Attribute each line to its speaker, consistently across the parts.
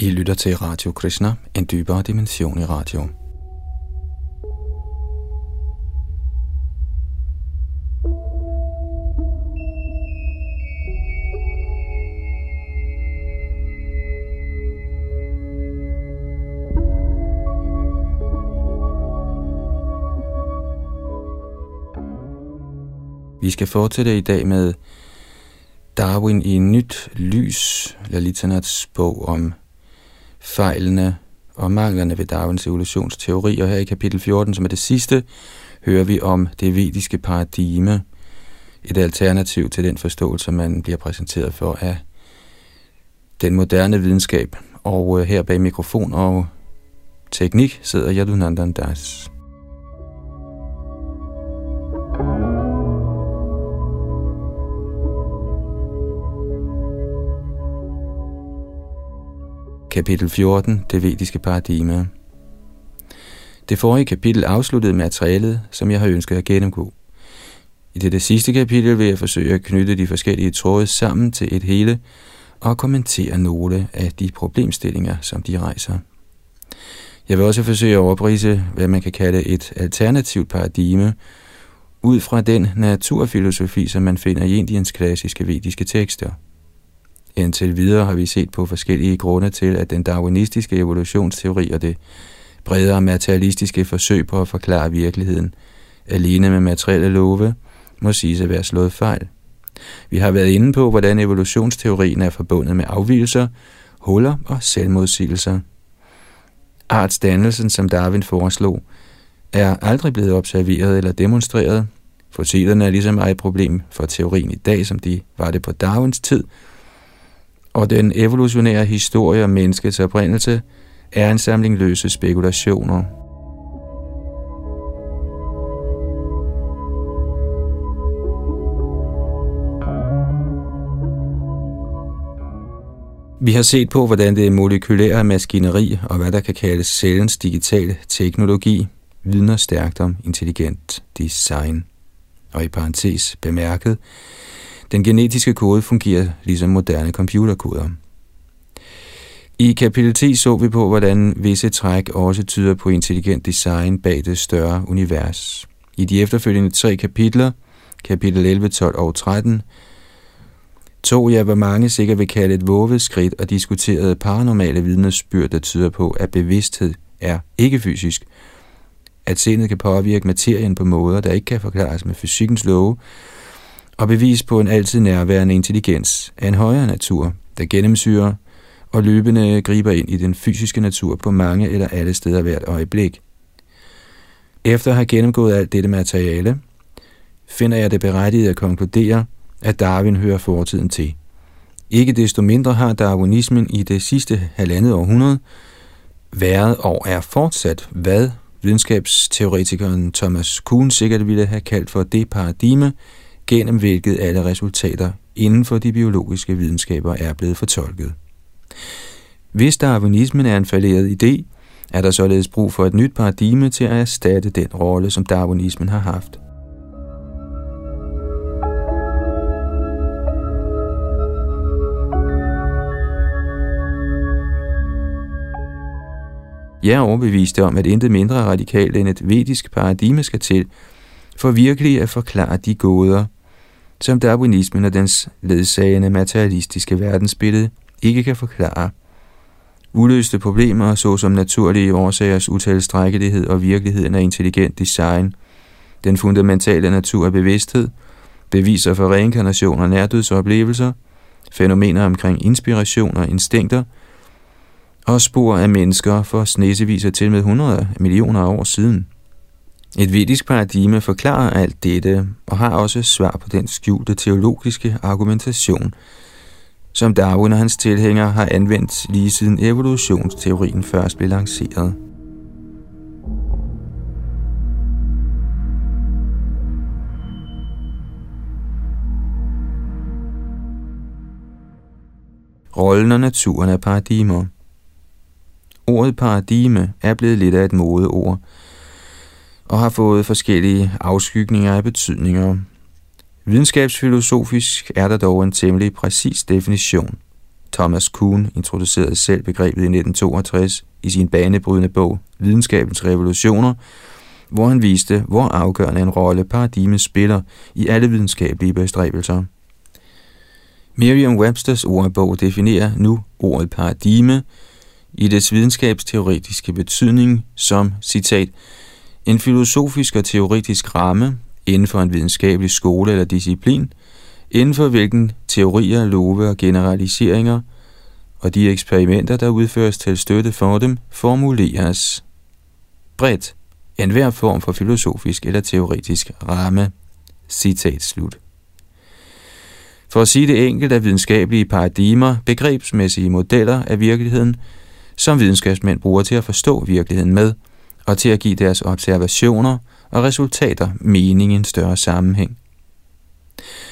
Speaker 1: I lytter til Radio Krishna, en dybere dimension i radio. Vi skal fortsætte i dag med Darwin i nyt lys, Lalitanats bog om fejlene og manglerne ved Darwins evolutionsteori. Og her i kapitel 14, som er det sidste, hører vi om det vediske paradigme, et alternativ til den forståelse, man bliver præsenteret for af den moderne videnskab. Og øh, her bag mikrofon og teknik sidder Yadunandan Das. Kapitel 14. Det vediske paradigme. Det forrige kapitel afsluttede materialet, som jeg har ønsket at gennemgå. I dette sidste kapitel vil jeg forsøge at knytte de forskellige tråde sammen til et hele og kommentere nogle af de problemstillinger, som de rejser. Jeg vil også forsøge at oprise, hvad man kan kalde et alternativt paradigme, ud fra den naturfilosofi, som man finder i Indiens klassiske vediske tekster – Indtil videre har vi set på forskellige grunde til, at den darwinistiske evolutionsteori og det bredere materialistiske forsøg på at forklare virkeligheden alene med materielle love må siges at være slået fejl. Vi har været inde på, hvordan evolutionsteorien er forbundet med afvielser, huller og selvmodsigelser. Artsdannelsen, som Darwin foreslog, er aldrig blevet observeret eller demonstreret. Fossilerne er ligesom et problem for teorien i dag, som de var det på Darwins tid – og den evolutionære historie om menneskets oprindelse er en samling løse spekulationer. Vi har set på, hvordan det molekylære maskineri og hvad der kan kaldes cellens digitale teknologi vidner stærkt om intelligent design. Og i parentes bemærket, den genetiske kode fungerer ligesom moderne computerkoder. I kapitel 10 så vi på, hvordan visse træk også tyder på intelligent design bag det større univers. I de efterfølgende tre kapitler, kapitel 11, 12 og 13, tog jeg, hvad mange sikkert vil kalde et våget skridt og diskuterede paranormale vidnesbyrd, der tyder på, at bevidsthed er ikke fysisk, at sindet kan påvirke materien på måder, der ikke kan forklares med fysikkens love, og bevis på en altid nærværende intelligens af en højere natur, der gennemsyrer og løbende griber ind i den fysiske natur på mange eller alle steder hvert øjeblik. Efter at have gennemgået alt dette materiale, finder jeg det berettiget at konkludere, at Darwin hører fortiden til. Ikke desto mindre har darwinismen i det sidste halvandet århundrede været og er fortsat, hvad videnskabsteoretikeren Thomas Kuhn sikkert ville have kaldt for det paradigme, gennem hvilket alle resultater inden for de biologiske videnskaber er blevet fortolket. Hvis darwinismen er en falderet idé, er der således brug for et nyt paradigme til at erstatte den rolle, som darwinismen har haft. Jeg er overbevist om, at intet mindre radikalt end et vedisk paradigme skal til, for virkelig at forklare de gåder, som darwinismen og dens ledsagende materialistiske verdensbillede ikke kan forklare. Uløste problemer, såsom naturlige årsagers utilstrækkelighed og virkeligheden af intelligent design, den fundamentale natur af bevidsthed, beviser for reinkarnation og nærdødsoplevelser, fænomener omkring inspiration og instinkter, og spor af mennesker for snesevis af til med 100 millioner år siden – et vedisk paradigme forklarer alt dette og har også svar på den skjulte teologiske argumentation, som Darwin og hans tilhængere har anvendt lige siden evolutionsteorien først blev lanceret. Rollen og naturen af paradigmer Ordet paradigme er blevet lidt af et modeord, og har fået forskellige afskygninger af betydninger. Videnskabsfilosofisk er der dog en temmelig præcis definition. Thomas Kuhn introducerede selv begrebet i 1962 i sin banebrydende bog Videnskabens Revolutioner, hvor han viste, hvor afgørende en rolle paradigmet spiller i alle videnskabelige bestræbelser. Merriam-Websters ordbog definerer nu ordet paradigme i dets videnskabsteoretiske betydning som, citat, en filosofisk og teoretisk ramme inden for en videnskabelig skole eller disciplin, inden for hvilken teorier, love og generaliseringer og de eksperimenter, der udføres til støtte for dem, formuleres bredt en hver form for filosofisk eller teoretisk ramme. Citat slut. For at sige det enkelt er videnskabelige paradigmer begrebsmæssige modeller af virkeligheden, som videnskabsmænd bruger til at forstå virkeligheden med, og til at give deres observationer og resultater mening i en større sammenhæng.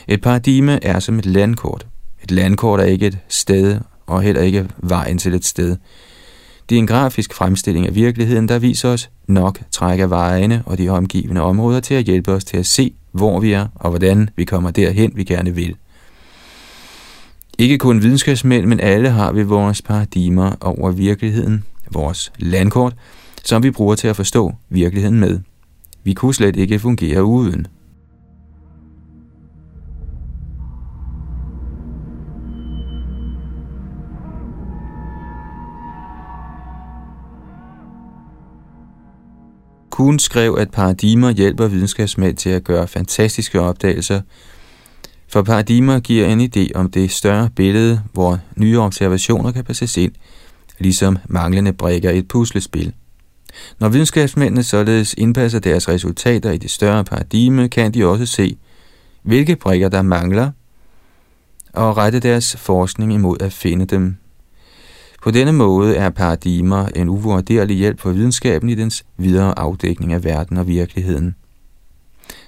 Speaker 1: Et paradigme er som et landkort. Et landkort er ikke et sted, og heller ikke vejen til et sted. Det er en grafisk fremstilling af virkeligheden, der viser os nok træk af vejene og de omgivende områder til at hjælpe os til at se, hvor vi er og hvordan vi kommer derhen, vi gerne vil. Ikke kun videnskabsmænd, men alle har vi vores paradigmer over virkeligheden, vores landkort, som vi bruger til at forstå virkeligheden med. Vi kunne slet ikke fungere uden. Kuhn skrev, at paradigmer hjælper videnskabsmænd til at gøre fantastiske opdagelser, for paradigmer giver en idé om det større billede, hvor nye observationer kan passes ind, ligesom manglende brækker i et puslespil. Når videnskabsmændene således indpasser deres resultater i det større paradigme, kan de også se, hvilke brikker der mangler, og rette deres forskning imod at finde dem. På denne måde er paradigmer en uvurderlig hjælp for videnskaben i dens videre afdækning af verden og virkeligheden.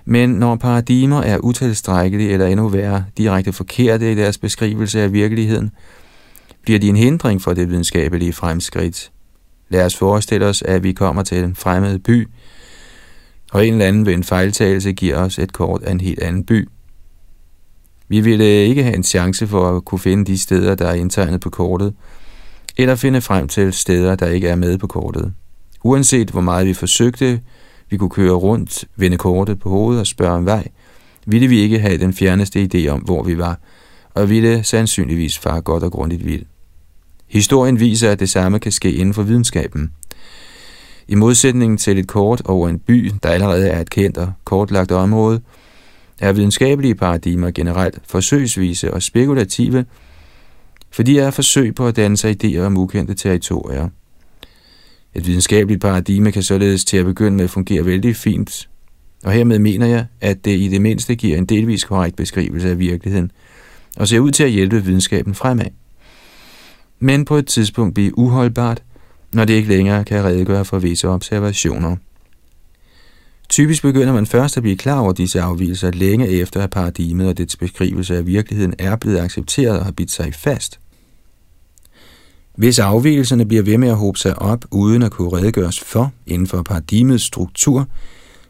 Speaker 1: Men når paradigmer er utilstrækkelige eller endnu værre direkte forkerte i deres beskrivelse af virkeligheden, bliver de en hindring for det videnskabelige fremskridt. Lad os forestille os, at vi kommer til en fremmed by, og en eller anden ved en fejltagelse giver os et kort af en helt anden by. Vi ville ikke have en chance for at kunne finde de steder, der er indtegnet på kortet, eller finde frem til steder, der ikke er med på kortet. Uanset hvor meget vi forsøgte, vi kunne køre rundt, vende kortet på hovedet og spørge om vej, ville vi ikke have den fjerneste idé om, hvor vi var, og ville sandsynligvis fare godt og grundigt vild. Historien viser, at det samme kan ske inden for videnskaben. I modsætning til et kort over en by, der allerede er et kendt og kortlagt område, er videnskabelige paradigmer generelt forsøgsvise og spekulative, fordi er forsøg på at danne sig idéer om ukendte territorier. Et videnskabeligt paradigme kan således til at begynde med fungere vældig fint, og hermed mener jeg, at det i det mindste giver en delvis korrekt beskrivelse af virkeligheden, og ser ud til at hjælpe videnskaben fremad. Men på et tidspunkt bliver uholdbart, når det ikke længere kan redegøre for visse observationer. Typisk begynder man først at blive klar over disse afvielser længe efter, at paradigmet og dets beskrivelse af virkeligheden er blevet accepteret og har bidt sig fast. Hvis afvielserne bliver ved med at håbe sig op, uden at kunne redegøres for inden for paradigmets struktur,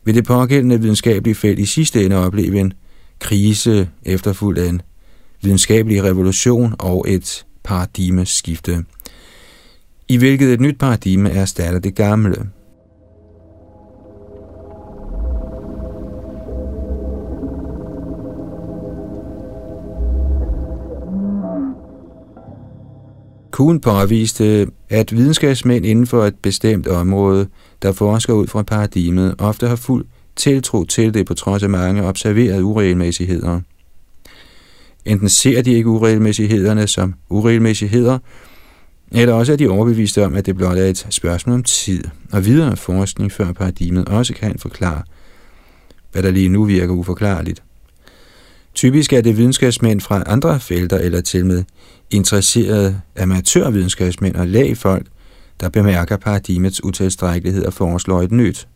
Speaker 1: vil det pågældende videnskabelige felt i sidste ende opleve en krise efterfulgt af en videnskabelig revolution og et paradigmeskifte, i hvilket et nyt paradigme erstatter det gamle. Kuhn påviste, at videnskabsmænd inden for et bestemt område, der forsker ud fra paradigmet, ofte har fuld tiltro til det på trods af mange observerede uregelmæssigheder. Enten ser de ikke uregelmæssighederne som uregelmæssigheder, eller også er de overbeviste om, at det blot er et spørgsmål om tid, og videre forskning før paradigmet også kan forklare, hvad der lige nu virker uforklarligt. Typisk er det videnskabsmænd fra andre felter eller til med interesserede amatørvidenskabsmænd og lægfolk, der bemærker paradigmets utilstrækkelighed og foreslår et nyt.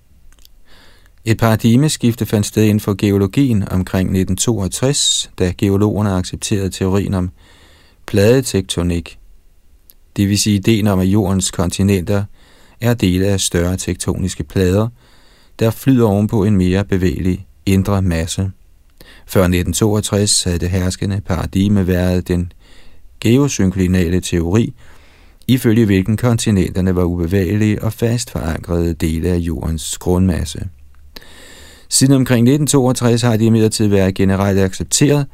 Speaker 1: Et paradigmeskifte fandt sted inden for geologien omkring 1962, da geologerne accepterede teorien om pladetektonik. Det vil sige ideen om, at jordens kontinenter er dele af større tektoniske plader, der flyder ovenpå en mere bevægelig indre masse. Før 1962 havde det herskende paradigme været den geosynklinale teori, ifølge hvilken kontinenterne var ubevægelige og fast forankrede dele af jordens grundmasse. Siden omkring 1962 har de imidlertid været generelt accepteret,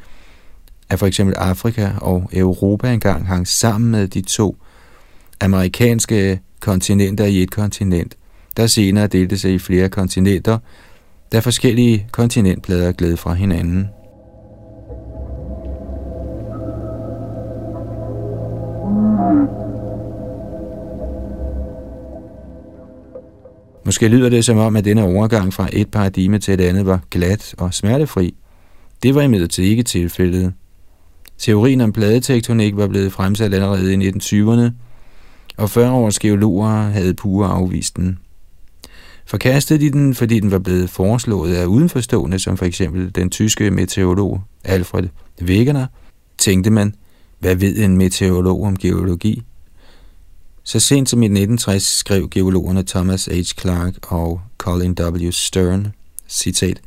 Speaker 1: at for eksempel Afrika og Europa engang hang sammen med de to amerikanske kontinenter i et kontinent, der senere delte sig i flere kontinenter, da forskellige kontinentplader gled fra hinanden. Mm. Måske lyder det som om, at denne overgang fra et paradigme til et andet var glat og smertefri. Det var imidlertid ikke tilfældet. Teorien om pladetektonik var blevet fremsat allerede i 1920'erne, og 40 års geologer havde pure afvist den. Forkastede de den, fordi den var blevet foreslået af udenforstående, som for eksempel den tyske meteorolog Alfred Wegener, tænkte man, hvad ved en meteorolog om geologi? Så sent som i 1960 skrev geologerne Thomas H. Clark og Colin W. Stern, citat,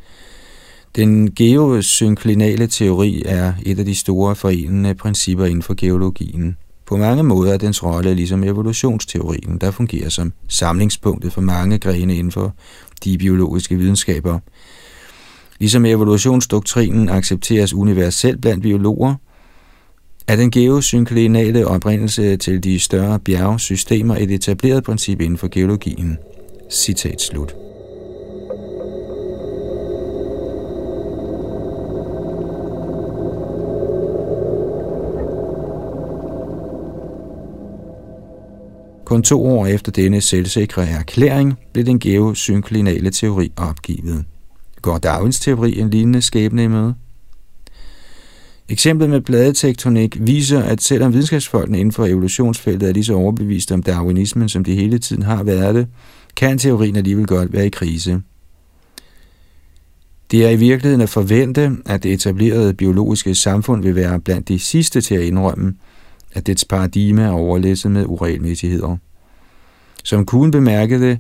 Speaker 1: Den geosynklinale teori er et af de store forenende principper inden for geologien. På mange måder er dens rolle ligesom evolutionsteorien, der fungerer som samlingspunktet for mange grene inden for de biologiske videnskaber. Ligesom evolutionsdoktrinen accepteres universelt blandt biologer, er den geosynklinale oprindelse til de større bjergsystemer et etableret princip inden for geologien. Citat slut. Kun to år efter denne selvsikre erklæring blev den geosynklinale teori opgivet. Går Darwins teori en lignende skæbne i møde? Eksemplet med pladetektonik viser, at selvom videnskabsfolkene inden for evolutionsfeltet er lige så overbeviste om darwinismen, som de hele tiden har været det, kan teorien alligevel godt være i krise. Det er i virkeligheden at forvente, at det etablerede biologiske samfund vil være blandt de sidste til at indrømme, at dets paradigme er overlæsset med uregelmæssigheder. Som Kuhn bemærkede,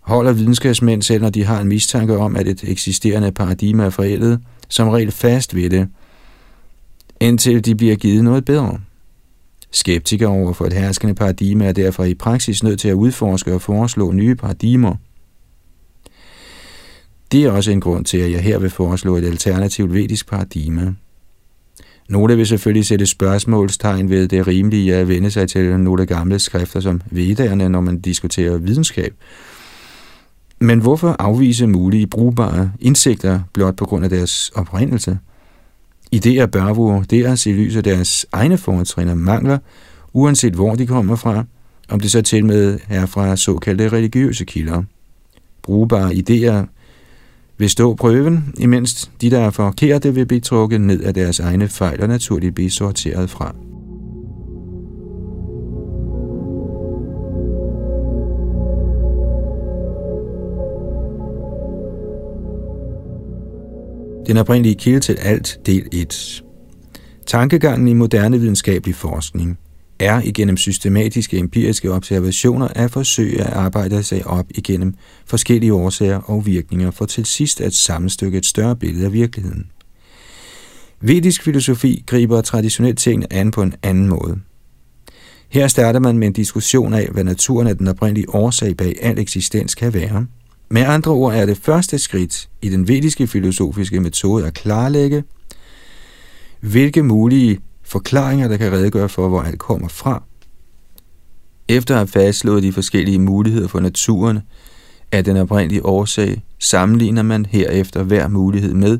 Speaker 1: holder videnskabsmænd selv, når de har en mistanke om, at et eksisterende paradigme er forældet, som regel fast ved det, indtil de bliver givet noget bedre. Skeptikere over for et herskende paradigme er derfor i praksis nødt til at udforske og foreslå nye paradigmer. Det er også en grund til, at jeg her vil foreslå et alternativt vedisk paradigme. Nogle vil selvfølgelig sætte spørgsmålstegn ved det rimelige at vende sig til nogle gamle skrifter som Vedderne, når man diskuterer videnskab. Men hvorfor afvise mulige brugbare indsigter blot på grund af deres oprindelse? Ideer bør vurderes i lyset af deres egne fortrin og mangler, uanset hvor de kommer fra, om det så til med er fra såkaldte religiøse kilder. Brugbare idéer vil stå prøven, imens de, der er forkerte, vil blive trukket ned af deres egne fejl og naturligt blive sorteret fra. Den oprindelige kilde til alt, del 1. Tankegangen i moderne videnskabelig forskning er igennem systematiske empiriske observationer at forsøge at arbejde sig op igennem forskellige årsager og virkninger for til sidst at sammenstykke et større billede af virkeligheden. Vedisk filosofi griber traditionelt tingene an på en anden måde. Her starter man med en diskussion af, hvad naturen af den oprindelige årsag bag al eksistens kan være. Med andre ord er det første skridt i den vediske filosofiske metode at klarlægge, hvilke mulige forklaringer, der kan redegøre for, hvor alt kommer fra. Efter at have fastslået de forskellige muligheder for naturen af den oprindelige årsag, sammenligner man herefter hver mulighed med,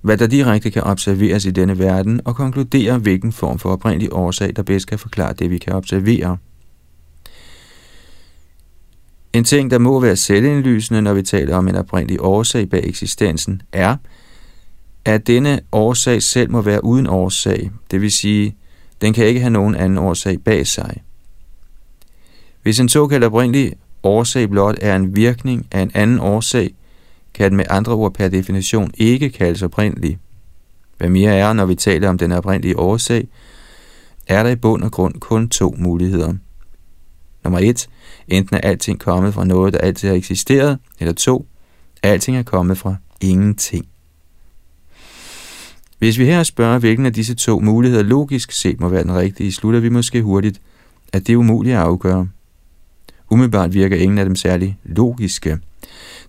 Speaker 1: hvad der direkte kan observeres i denne verden, og konkluderer, hvilken form for oprindelig årsag, der bedst kan forklare det, vi kan observere. En ting, der må være selvindlysende, når vi taler om en oprindelig årsag bag eksistensen, er, at denne årsag selv må være uden årsag, det vil sige, den kan ikke have nogen anden årsag bag sig. Hvis en såkaldt oprindelig årsag blot er en virkning af en anden årsag, kan den med andre ord per definition ikke kaldes oprindelig. Hvad mere er, når vi taler om den oprindelige årsag, er der i bund og grund kun to muligheder. Nummer et, enten er alting kommet fra noget, der altid har eksisteret, eller to, alting er kommet fra ingenting. Hvis vi her spørger, hvilken af disse to muligheder logisk set må være den rigtige, slutter vi måske hurtigt, at det er umuligt at afgøre. Umiddelbart virker ingen af dem særlig logiske.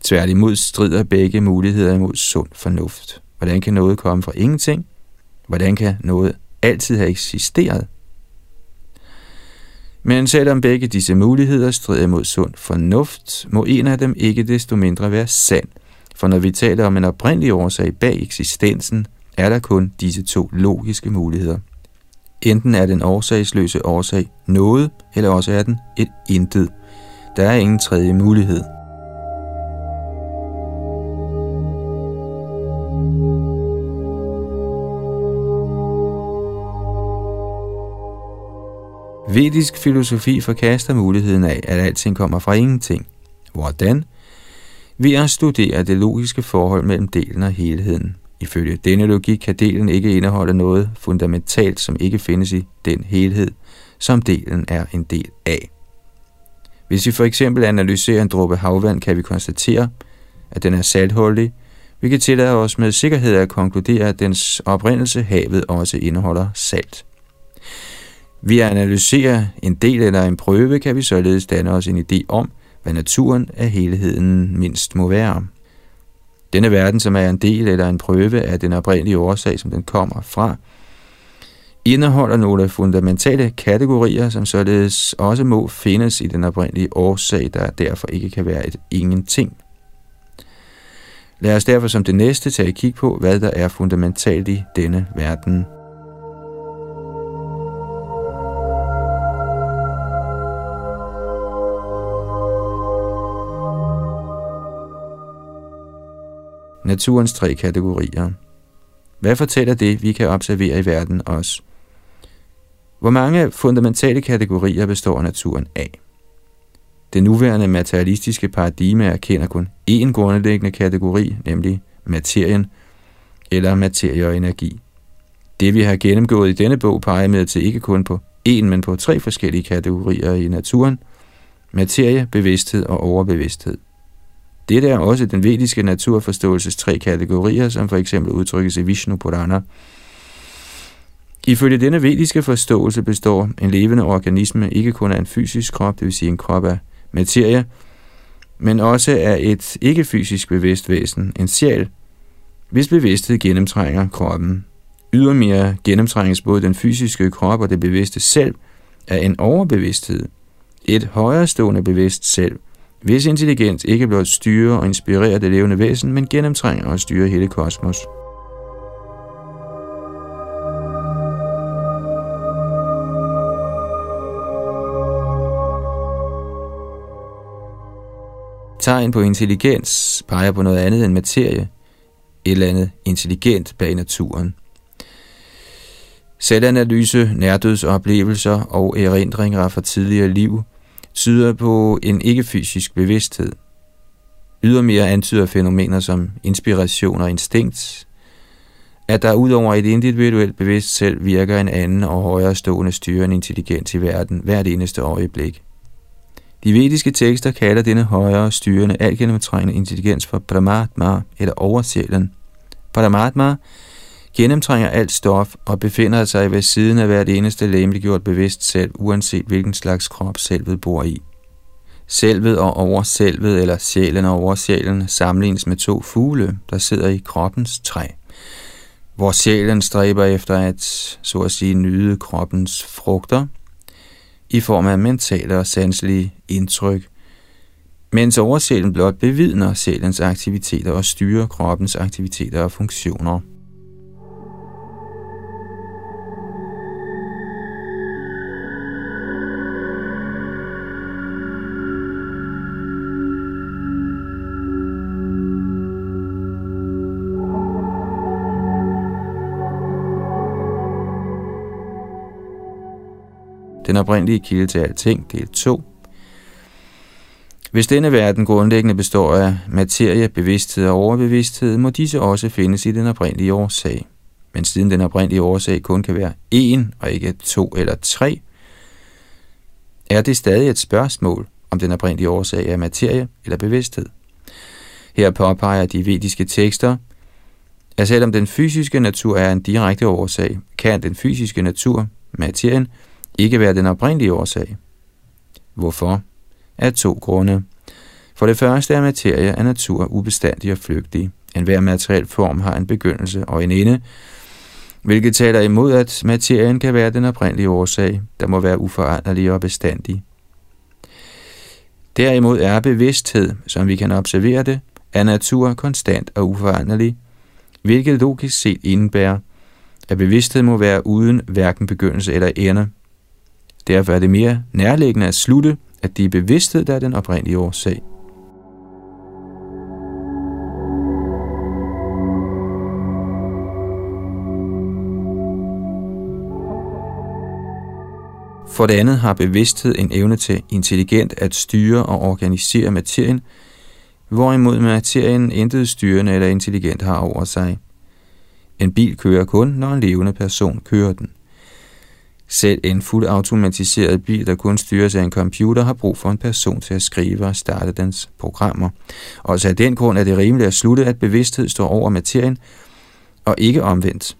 Speaker 1: Tværtimod strider begge muligheder imod sund fornuft. Hvordan kan noget komme fra ingenting? Hvordan kan noget altid have eksisteret? Men selvom begge disse muligheder strider mod sund fornuft, må en af dem ikke desto mindre være sand. For når vi taler om en oprindelig årsag bag eksistensen, er der kun disse to logiske muligheder. Enten er den årsagsløse årsag noget, eller også er den et intet. Der er ingen tredje mulighed. Vedisk filosofi forkaster muligheden af, at alting kommer fra ingenting. Hvordan? Ved at studere det logiske forhold mellem delen og helheden. Ifølge denne logik kan delen ikke indeholde noget fundamentalt, som ikke findes i den helhed, som delen er en del af. Hvis vi for eksempel analyserer en dråbe havvand, kan vi konstatere, at den er saltholdig, hvilket tillader os med sikkerhed at konkludere, at dens oprindelse havet også indeholder salt. Ved at analysere en del eller en prøve, kan vi således danne os en idé om, hvad naturen af helheden mindst må være. Denne verden, som er en del eller en prøve af den oprindelige årsag, som den kommer fra, indeholder nogle fundamentale kategorier, som således også må findes i den oprindelige årsag, der derfor ikke kan være et ingenting. Lad os derfor som det næste tage et kig på, hvad der er fundamentalt i denne verden. Naturens tre kategorier. Hvad fortæller det, vi kan observere i verden os? Hvor mange fundamentale kategorier består naturen af? Det nuværende materialistiske paradigme erkender kun én grundlæggende kategori, nemlig materien eller materie og energi. Det vi har gennemgået i denne bog peger med til ikke kun på én, men på tre forskellige kategorier i naturen. Materie, bevidsthed og overbevidsthed. Dette er også den vediske naturforståelses tre kategorier, som for eksempel udtrykkes i Vishnu Purana. Ifølge denne vediske forståelse består en levende organisme ikke kun af en fysisk krop, det vil sige en krop af materie, men også af et ikke-fysisk bevidst væsen, en sjæl, hvis bevidsthed gennemtrænger kroppen. Ydermere gennemtrænges både den fysiske krop og det bevidste selv af en overbevidsthed, et højere stående bevidst selv – hvis intelligens ikke blot styrer og inspirerer det levende væsen, men gennemtrænger og styrer hele kosmos. Tegn på intelligens peger på noget andet end materie, et eller andet intelligent bag naturen. Selvanalyse, nærdødsoplevelser og erindringer fra tidligere liv tyder på en ikke-fysisk bevidsthed. Ydermere antyder fænomener som inspiration og instinkt, at der udover et individuelt bevidst selv virker en anden og højere stående styrende intelligens i verden hvert eneste øjeblik. De vediske tekster kalder denne højere styrende, algennemtrængende intelligens for Brahmatma eller oversjælen. Brahmatma gennemtrænger alt stof og befinder sig ved siden af hvert eneste læmeliggjort bevidst selv, uanset hvilken slags krop selvet bor i. Selvet og overselvet, eller sjælen og oversjælen, sammenlignes med to fugle, der sidder i kroppens træ. Hvor sjælen stræber efter at, så at sige, nyde kroppens frugter, i form af mentale og sanselige indtryk, mens oversjælen blot bevidner sjælens aktiviteter og styrer kroppens aktiviteter og funktioner. Den oprindelige kilde til alting, del 2. Hvis denne verden grundlæggende består af materie, bevidsthed og overbevidsthed, må disse også findes i den oprindelige årsag. Men siden den oprindelige årsag kun kan være én og ikke to eller tre, er det stadig et spørgsmål, om den oprindelige årsag er materie eller bevidsthed. Her påpeger de vediske tekster, at selvom den fysiske natur er en direkte årsag, kan den fysiske natur, materien, ikke være den oprindelige årsag. Hvorfor? Af to grunde. For det første er materie af natur ubestandig og flygtig. En hver materiel form har en begyndelse og en ende, hvilket taler imod, at materien kan være den oprindelige årsag, der må være uforanderlig og bestandig. Derimod er bevidsthed, som vi kan observere det, af natur konstant og uforanderlig, hvilket logisk set indebærer, at bevidsthed må være uden hverken begyndelse eller ende. Derfor er det mere nærliggende at slutte, at det er bevidsthed, der er den oprindelige årsag. For det andet har bevidsthed en evne til intelligent at styre og organisere materien, hvorimod materien intet styrende eller intelligent har over sig. En bil kører kun, når en levende person kører den. Selv en fuldt automatiseret bil, der kun styres af en computer, har brug for en person til at skrive og starte dens programmer. Også af den grund er det rimeligt at slutte, at bevidsthed står over materien, og ikke omvendt.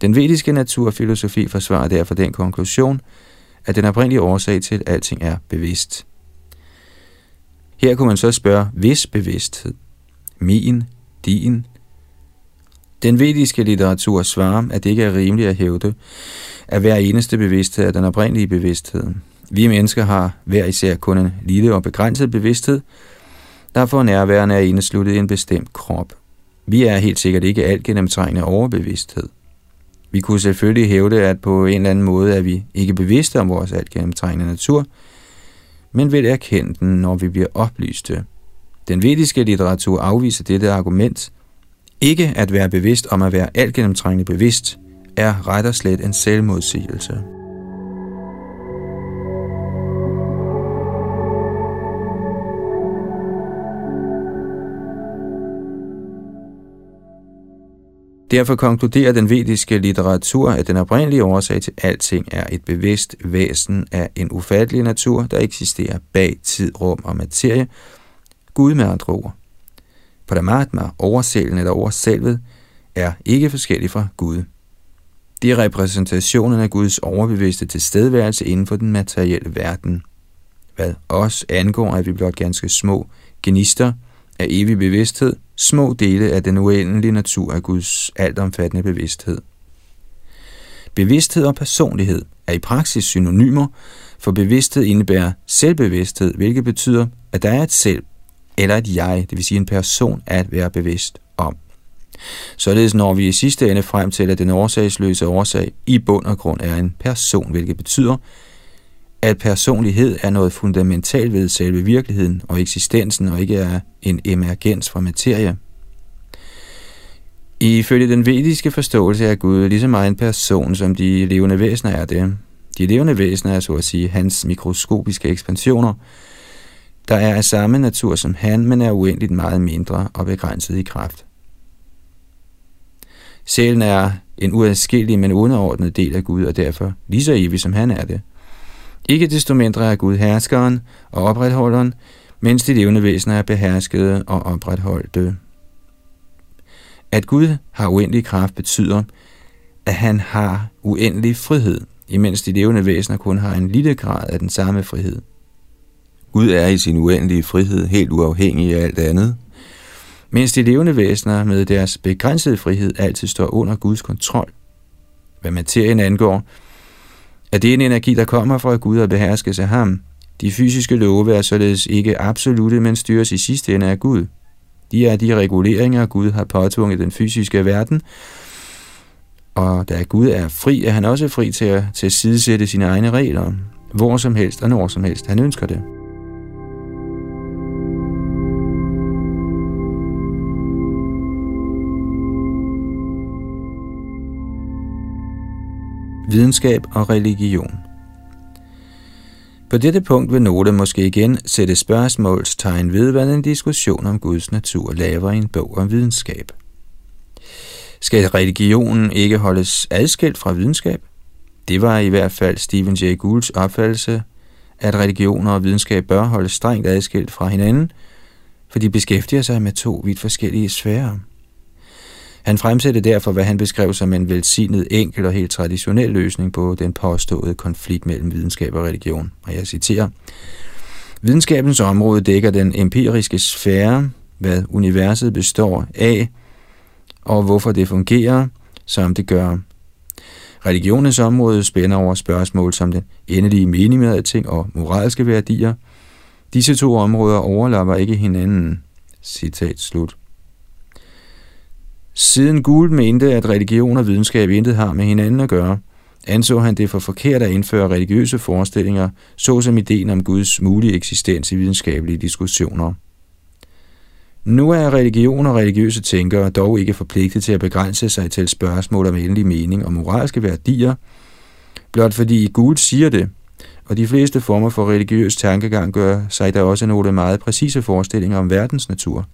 Speaker 1: Den vediske naturfilosofi forsvarer derfor den konklusion, at den oprindelige årsag til, at alting er bevidst. Her kunne man så spørge, hvis bevidsthed? Min, din? Den vediske litteratur svarer, at det ikke er rimeligt at hævde, at hver eneste bevidsthed er den oprindelige bevidsthed. Vi mennesker har hver især kun en lille og begrænset bevidsthed, der for nærværende er indesluttet i en bestemt krop. Vi er helt sikkert ikke alt gennemtrængende overbevidsthed. Vi kunne selvfølgelig hævde, at på en eller anden måde er vi ikke bevidste om vores alt gennemtrængende natur, men vil erkende den, når vi bliver oplyste. Den vediske litteratur afviser dette argument. Ikke at være bevidst om at være alt gennemtrængende bevidst, er ret og slet en selvmodsigelse. Derfor konkluderer den vediske litteratur, at den oprindelige årsag til alting er et bevidst væsen af en ufattelig natur, der eksisterer bag tid, rum og materie, Gud med andre ord. Paramatma, oversælen eller overselvet, er ikke forskellig fra Gud. Det er repræsentationen af Guds overbevidste tilstedeværelse inden for den materielle verden. Hvad os angår, er vi blot ganske små genister af evig bevidsthed, små dele af den uendelige natur af Guds altomfattende bevidsthed. Bevidsthed og personlighed er i praksis synonymer, for bevidsthed indebærer selvbevidsthed, hvilket betyder, at der er et selv eller et jeg, det vil sige en person, at være bevidst om. Således når vi i sidste ende frem til, at den årsagsløse årsag i bund og grund er en person, hvilket betyder, at personlighed er noget fundamentalt ved selve virkeligheden og eksistensen, og ikke er en emergens fra materie. Ifølge den vediske forståelse er Gud lige så meget en person, som de levende væsener er det. De levende væsener er så at sige hans mikroskopiske ekspansioner, der er af samme natur som han, men er uendeligt meget mindre og begrænset i kraft. Sjælen er en uadskillelig, men underordnet del af Gud, og derfor lige så evig som han er det. Ikke desto mindre er Gud herskeren og opretholderen, mens de levende væsener er beherskede og opretholdte. At Gud har uendelig kraft betyder, at han har uendelig frihed, imens de levende væsener kun har en lille grad af den samme frihed. Gud er i sin uendelige frihed helt uafhængig af alt andet, mens de levende væsener med deres begrænsede frihed altid står under Guds kontrol. Hvad materien angår, er det en energi, der kommer fra Gud og beherskes af ham. De fysiske love er således ikke absolute, men styres i sidste ende af Gud. De er de reguleringer, Gud har påtvunget den fysiske verden, og da Gud er fri, er han også fri til at, tilsidesætte sine egne regler, hvor som helst og når som helst han ønsker det. Videnskab og religion. På dette punkt vil Note måske igen sætte spørgsmålstegn ved, hvad en diskussion om Guds natur laver i en bog om videnskab. Skal religionen ikke holdes adskilt fra videnskab? Det var i hvert fald Stephen Jay Goulds opfattelse, at religioner og videnskab bør holdes strengt adskilt fra hinanden, for de beskæftiger sig med to vidt forskellige sfærer. Han fremsatte derfor, hvad han beskrev som en velsignet, enkel og helt traditionel løsning på den påståede konflikt mellem videnskab og religion. Og jeg citerer, Videnskabens område dækker den empiriske sfære, hvad universet består af, og hvorfor det fungerer, som det gør. Religionens område spænder over spørgsmål som den endelige mening med ting og moralske værdier. Disse to områder overlapper ikke hinanden. Citat slut. Siden Gould mente, at religion og videnskab intet har med hinanden at gøre, anså han det for forkert at indføre religiøse forestillinger, såsom ideen om Guds mulige eksistens i videnskabelige diskussioner. Nu er religion og religiøse tænkere dog ikke forpligtet til at begrænse sig til spørgsmål om endelig mening og moralske værdier, blot fordi Gud siger det, og de fleste former for religiøs tankegang gør sig der også nogle meget præcise forestillinger om verdens natur.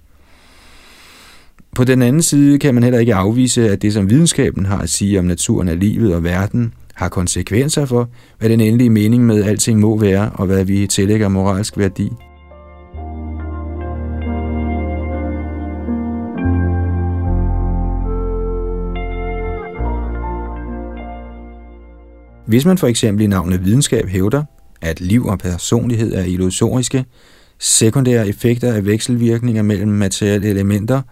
Speaker 1: På den anden side kan man heller ikke afvise, at det, som videnskaben har at sige om naturen af livet og verden, har konsekvenser for, hvad den endelige mening med alting må være, og hvad vi tillægger moralsk værdi. Hvis man for eksempel i navnet videnskab hævder, at liv og personlighed er illusoriske, sekundære effekter af vekselvirkninger mellem materielle elementer,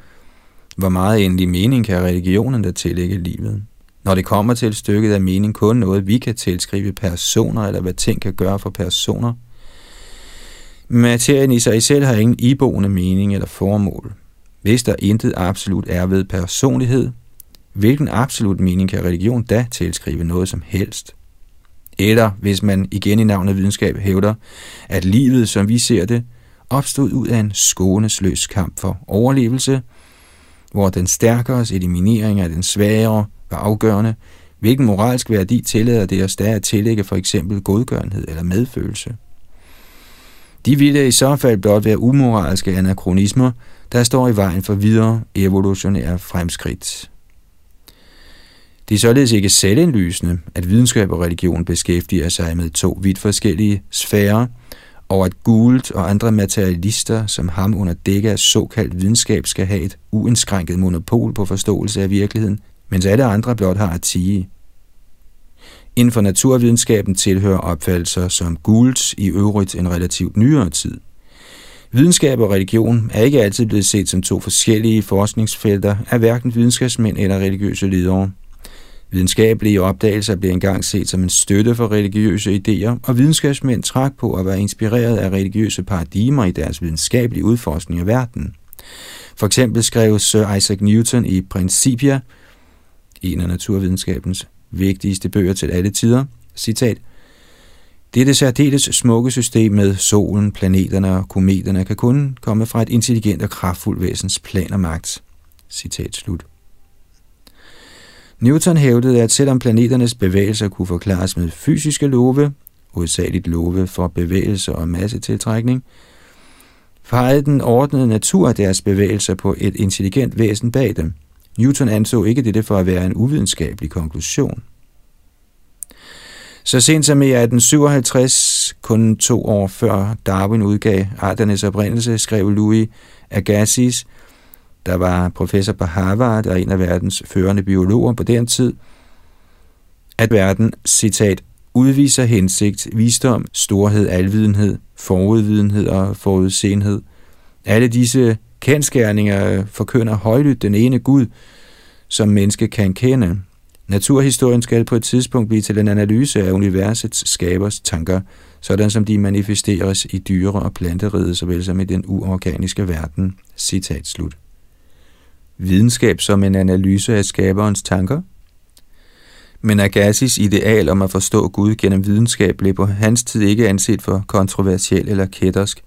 Speaker 1: hvor meget endelig mening kan religionen der tillægge livet? Når det kommer til stykket, er mening kun noget, vi kan tilskrive personer, eller hvad ting kan gøre for personer. Materien i sig selv har ingen iboende mening eller formål. Hvis der intet absolut er ved personlighed, hvilken absolut mening kan religion da tilskrive noget som helst? Eller hvis man igen i navnet videnskab hævder, at livet, som vi ser det, opstod ud af en skånesløs kamp for overlevelse, hvor den stærkere eliminering af den svagere var afgørende, hvilken moralsk værdi tillader det os der at tillægge for eksempel godgørenhed eller medfølelse. De ville i så fald blot være umoralske anachronismer, der står i vejen for videre evolutionære fremskridt. Det er således ikke selvindlysende, at videnskab og religion beskæftiger sig med to vidt forskellige sfærer, og at Gould og andre materialister, som ham under dække af såkaldt videnskab, skal have et uindskrænket monopol på forståelse af virkeligheden, mens alle andre blot har at tige. Inden for naturvidenskaben tilhører opfattelser som Goulds i øvrigt en relativt nyere tid. Videnskab og religion er ikke altid blevet set som to forskellige forskningsfelter af hverken videnskabsmænd eller religiøse ledere. Videnskabelige opdagelser blev engang set som en støtte for religiøse idéer, og videnskabsmænd trak på at være inspireret af religiøse paradigmer i deres videnskabelige udforskning af verden. For eksempel skrev Sir Isaac Newton i Principia, en af naturvidenskabens vigtigste bøger til alle tider, citat, dette særdeles smukke system med solen, planeterne og kometerne kan kun komme fra et intelligent og kraftfuldt væsens plan og magt. Citat slut. Newton hævdede, at selvom planeternes bevægelser kunne forklares med fysiske love, hovedsageligt love for bevægelse og massetiltrækning, fejrede den ordnede natur deres bevægelser på et intelligent væsen bag dem. Newton anså ikke dette for at være en uvidenskabelig konklusion. Så sent som i 1857, kun to år før Darwin udgav Arternes oprindelse, skrev Louis Agassiz, der var professor på Harvard og en af verdens førende biologer på den tid, at verden, citat, udviser hensigt, visdom, storhed, alvidenhed, forudvidenhed og forudsenhed. Alle disse kendskærninger forkynder højlydt den ene Gud, som menneske kan kende. Naturhistorien skal på et tidspunkt blive til en analyse af universets skabers tanker, sådan som de manifesteres i dyre- og planteriget, såvel som i den uorganiske verden. Citat slut videnskab som en analyse af skaberens tanker? Men Agassis ideal om at forstå Gud gennem videnskab blev på hans tid ikke anset for kontroversiel eller kættersk.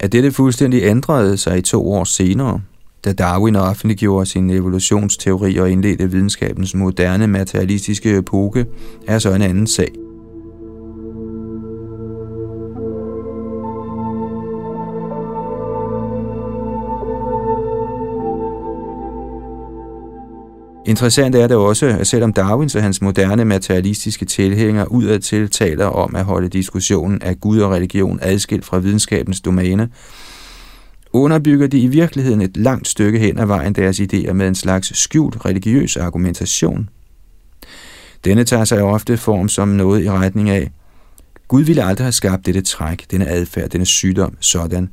Speaker 1: At dette fuldstændig ændrede sig i to år senere, da Darwin offentliggjorde sin evolutionsteori og indledte videnskabens moderne materialistiske epoke, er så en anden sag. Interessant er det også, at selvom Darwin og hans moderne materialistiske tilhængere udadtil taler om at holde diskussionen af Gud og religion adskilt fra videnskabens domæne, underbygger de i virkeligheden et langt stykke hen ad vejen deres idéer med en slags skjult religiøs argumentation. Denne tager sig ofte form som noget i retning af, Gud ville aldrig have skabt dette træk, denne adfærd, denne sygdom, sådan.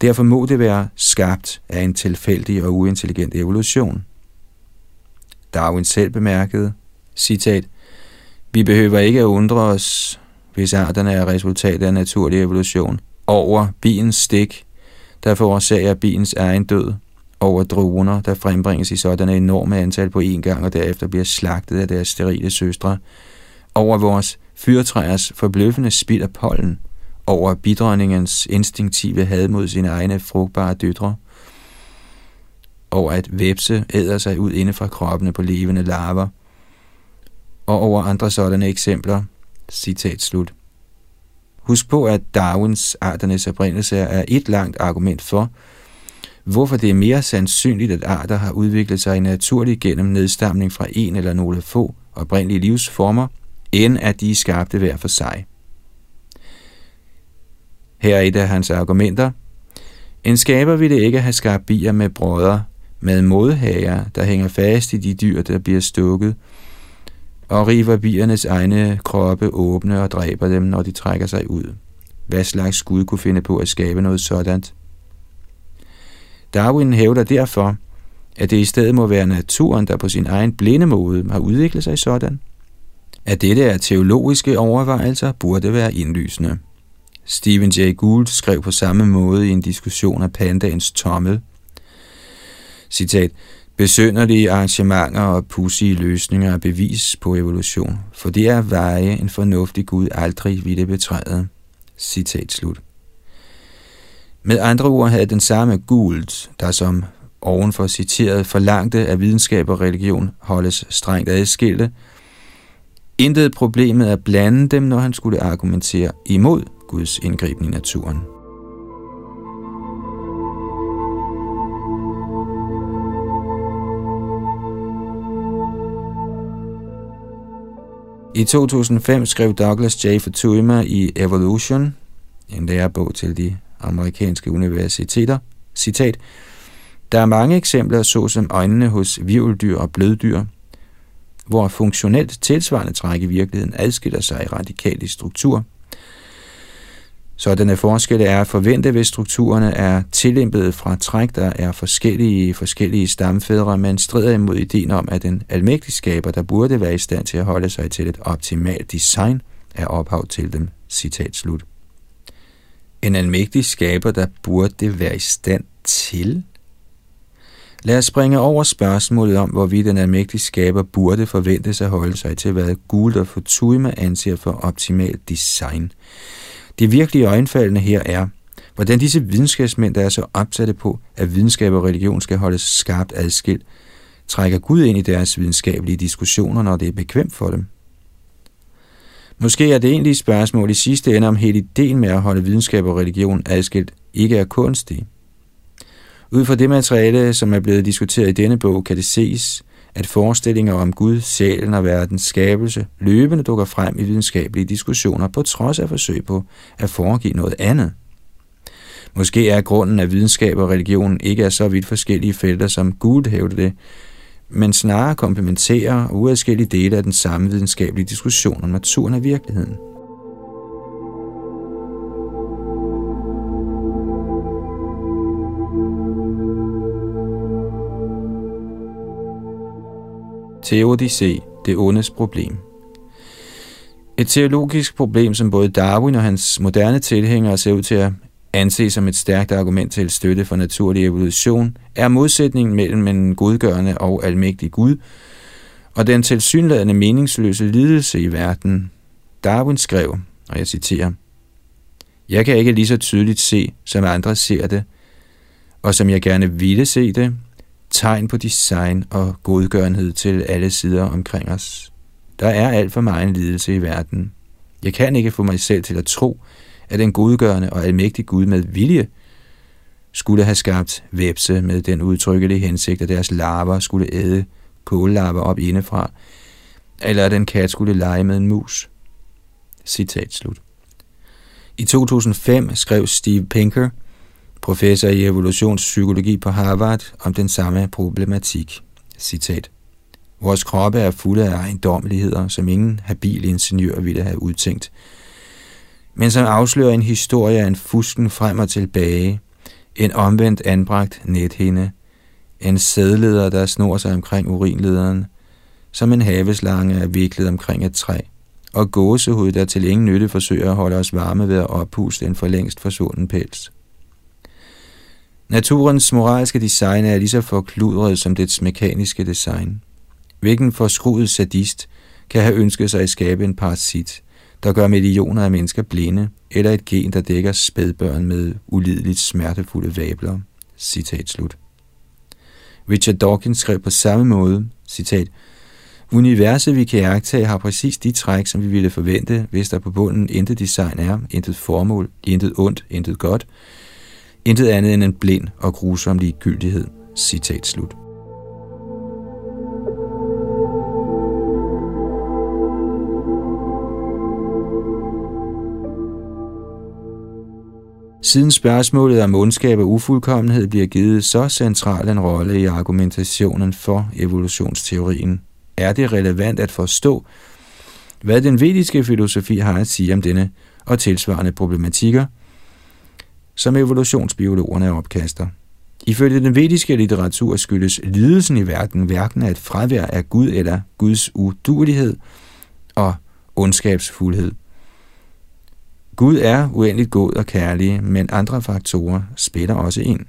Speaker 1: Derfor må det være skabt af en tilfældig og uintelligent evolution. Darwin selv bemærkede, citat, Vi behøver ikke at undre os, hvis arterne er resultat af naturlig evolution, over biens stik, der forårsager biens egen død, over droner, der frembringes i sådanne enorme antal på én gang og derefter bliver slagtet af deres sterile søstre, over vores fyrtræers forbløffende spild af pollen, over bidronningens instinktive had mod sine egne frugtbare døtre, over at væbse æder sig ud inde fra kroppene på levende larver, og over andre sådanne eksempler. Citat slut. Husk på, at Darwins arternes oprindelse er et langt argument for, hvorfor det er mere sandsynligt, at arter har udviklet sig naturligt gennem nedstamning fra en eller nogle få oprindelige livsformer, end at de er skabte hver for sig. Her er et af hans argumenter. En skaber ville ikke have skabt bier med brødre, med modhager, der hænger fast i de dyr, der bliver stukket, og river biernes egne kroppe åbne og dræber dem, når de trækker sig ud. Hvad slags Gud kunne finde på at skabe noget sådant? Darwin hævder derfor, at det i stedet må være naturen, der på sin egen blinde måde har udviklet sig sådan. At dette er teologiske overvejelser, burde være indlysende. Stephen Jay Gould skrev på samme måde i en diskussion af pandaens tommel. Citat, Besønderlige arrangementer og pussige løsninger er bevis på evolution, for det er veje en fornuftig Gud aldrig ville betræde. Citat slut. Med andre ord havde den samme Gould, der som ovenfor citeret forlangte, at videnskab og religion holdes strengt adskilte, intet problemet at blande dem, når han skulle argumentere imod Guds indgriben i naturen. I 2005 skrev Douglas J. Futuyma i Evolution, en lærebog til de amerikanske universiteter, citat, Der er mange eksempler, såsom øjnene hos virveldyr og bløddyr, hvor funktionelt tilsvarende træk i virkeligheden adskiller sig radikalt i struktur. Sådanne forskelle er at forvente, hvis strukturerne er tillæmpet fra træk, der er forskellige i forskellige stamfædre, men strider imod ideen om, at den almægtige skaber, der burde være i stand til at holde sig til et optimalt design, er ophav til dem. Citat slut. En almægtig skaber, der burde være i stand til Lad os springe over spørgsmålet om, hvorvidt den almægtige skaber burde forventes at holde sig til, hvad Gould og Futuyma anser for optimalt design. Det virkelige øjenfaldende her er, hvordan disse videnskabsmænd, der er så opsatte på, at videnskab og religion skal holdes skarpt adskilt, trækker Gud ind i deres videnskabelige diskussioner, når det er bekvemt for dem. Måske er det egentlige spørgsmål i sidste ende, om hele ideen med at holde videnskab og religion adskilt ikke er kunstig. Ud fra det materiale, som er blevet diskuteret i denne bog, kan det ses, at forestillinger om Gud, sjælen og verdens skabelse løbende dukker frem i videnskabelige diskussioner på trods af forsøg på at foregive noget andet. Måske er grunden, at videnskab og religion ikke er så vidt forskellige felter, som Gud hævder det, men snarere komplementerer uadskillige dele af den samme videnskabelige diskussion om naturen af virkeligheden. Teodicé, det ondes problem. Et teologisk problem, som både Darwin og hans moderne tilhængere ser ud til at anse som et stærkt argument til støtte for naturlig evolution, er modsætningen mellem en godgørende og almægtig Gud og den tilsyneladende meningsløse lidelse i verden. Darwin skrev, og jeg citerer, Jeg kan ikke lige så tydeligt se, som andre ser det, og som jeg gerne ville se det, tegn på design og godgørenhed til alle sider omkring os. Der er alt for meget lidelse i verden. Jeg kan ikke få mig selv til at tro, at den godgørende og almægtige Gud med vilje skulle have skabt væbse med den udtrykkelige hensigt, at deres larver skulle æde kållarver op indefra, eller at den kat skulle lege med en mus. Citat slut. I 2005 skrev Steve Pinker, professor i evolutionspsykologi på Harvard, om den samme problematik. Citat. Vores kroppe er fulde af ejendommeligheder, som ingen habil ingeniør ville have udtænkt, men som afslører en historie af en fusken frem og tilbage, en omvendt anbragt nethinde, en sædleder, der snor sig omkring urinlederen, som en haveslange er viklet omkring et træ, og gåsehud, der til ingen nytte forsøger at holde os varme ved at oppuste en for længst forsvunden pels. Naturens moralske design er lige så forkludret som dets mekaniske design. Hvilken forskruet sadist kan have ønsket sig at skabe en parasit, der gør millioner af mennesker blinde, eller et gen, der dækker spædbørn med ulideligt smertefulde vabler. Citat slut. Richard Dawkins skrev på samme måde, citat, Universet, vi kan iagtage, har præcis de træk, som vi ville forvente, hvis der på bunden intet design er, intet formål, intet ondt, intet godt, intet andet end en blind og grusom ligegyldighed. Citat slut. Siden spørgsmålet om ondskab og ufuldkommenhed bliver givet så central en rolle i argumentationen for evolutionsteorien, er det relevant at forstå, hvad den vediske filosofi har at sige om denne og tilsvarende problematikker, som evolutionsbiologerne opkaster. Ifølge den vediske litteratur skyldes lidelsen i verden hverken af et fravær af Gud eller Guds udulighed og ondskabsfuldhed. Gud er uendeligt god og kærlig, men andre faktorer spiller også ind.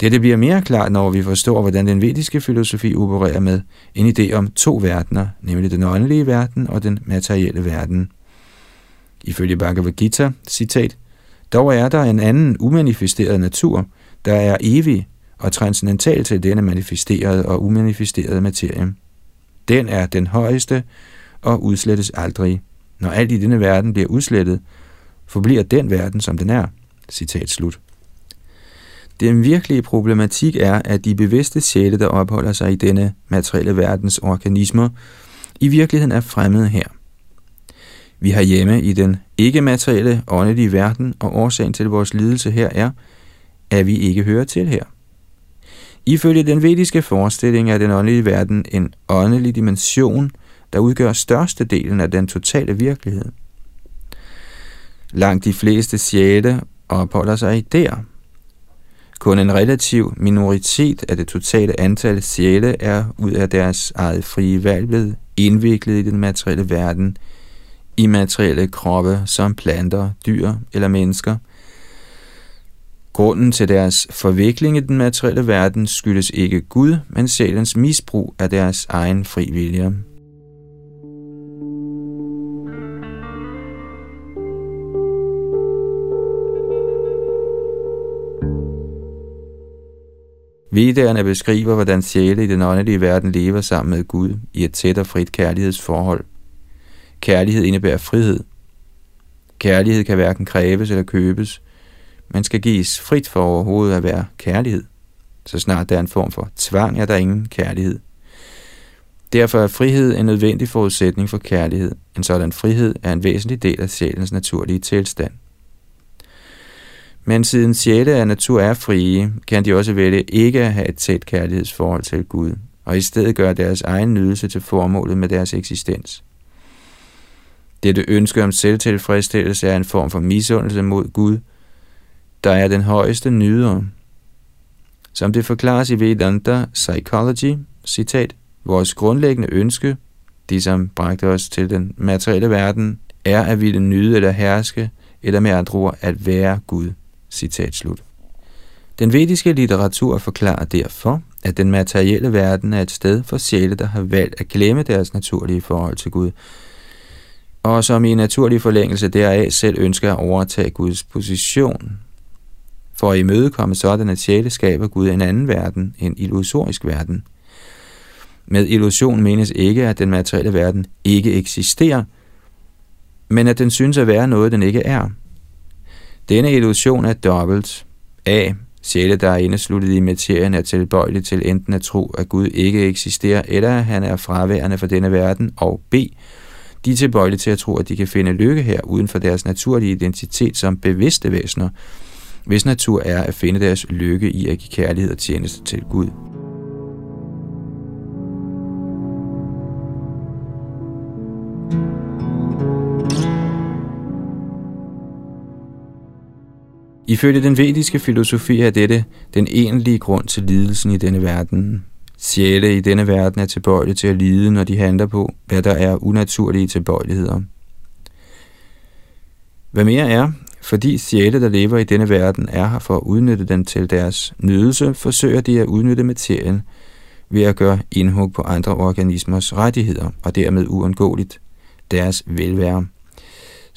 Speaker 1: Dette bliver mere klart, når vi forstår, hvordan den vediske filosofi opererer med en idé om to verdener, nemlig den åndelige verden og den materielle verden. Ifølge Bhagavad Gita, citat, dog er der en anden umanifesteret natur, der er evig og transcendental til denne manifesterede og umanifesterede materie. Den er den højeste og udslettes aldrig. Når alt i denne verden bliver udslettet, forbliver den verden, som den er. Citat slut. Den virkelige problematik er, at de bevidste sjæle, der opholder sig i denne materielle verdens organismer, i virkeligheden er fremmede her. Vi har hjemme i den ikke-materielle åndelige verden, og årsagen til vores lidelse her er, at vi ikke hører til her. Ifølge den vediske forestilling er den åndelige verden en åndelig dimension, der udgør størstedelen af den totale virkelighed. Langt de fleste sjæle opholder sig der, kun en relativ minoritet af det totale antal sjæle er ud af deres eget frie valg blevet indviklet i den materielle verden, immaterielle kroppe som planter, dyr eller mennesker. Grunden til deres forvikling i den materielle verden skyldes ikke Gud, men sjælens misbrug af deres egen fri vilje. Vedderne beskriver, hvordan sjæle i den åndelige verden lever sammen med Gud i et tæt og frit kærlighedsforhold. Kærlighed indebærer frihed. Kærlighed kan hverken kræves eller købes, Man skal gives frit for overhovedet at være kærlighed. Så snart der er en form for tvang, er der ingen kærlighed. Derfor er frihed en nødvendig forudsætning for kærlighed. En sådan frihed er en væsentlig del af sjælens naturlige tilstand. Men siden sjæle af natur er frie, kan de også vælge ikke at have et tæt kærlighedsforhold til Gud, og i stedet gøre deres egen nydelse til formålet med deres eksistens. Dette ønske om selvtilfredsstillelse er en form for misundelse mod Gud, der er den højeste nyder. Som det forklares i Vedanta Psychology, citat, vores grundlæggende ønske, det som bragte os til den materielle verden, er at ville nyde eller herske, eller med andre ord at være Gud. Citat slut. Den vediske litteratur forklarer derfor, at den materielle verden er et sted for sjæle, der har valgt at glemme deres naturlige forhold til Gud, og som i naturlig forlængelse deraf selv ønsker at overtage Guds position. For at imødekomme sådan at sjæle skaber Gud en anden verden, en illusorisk verden. Med illusion menes ikke, at den materielle verden ikke eksisterer, men at den synes at være noget, den ikke er – denne illusion er dobbelt. A. Sjæle, der er indesluttet i materien, er tilbøjelig til enten at tro, at Gud ikke eksisterer, eller at han er fraværende for denne verden, og B. De er tilbøjelige til at tro, at de kan finde lykke her uden for deres naturlige identitet som bevidste væsener, hvis natur er at finde deres lykke i at give kærlighed og tjeneste til Gud. Ifølge den vediske filosofi er dette den egentlige grund til lidelsen i denne verden. Sjæle i denne verden er tilbøjelige til at lide, når de handler på, hvad der er unaturlige tilbøjeligheder. Hvad mere er, fordi sjæle, der lever i denne verden, er her for at udnytte den til deres nydelse, forsøger de at udnytte materien ved at gøre indhug på andre organismers rettigheder, og dermed uundgåeligt deres velvære.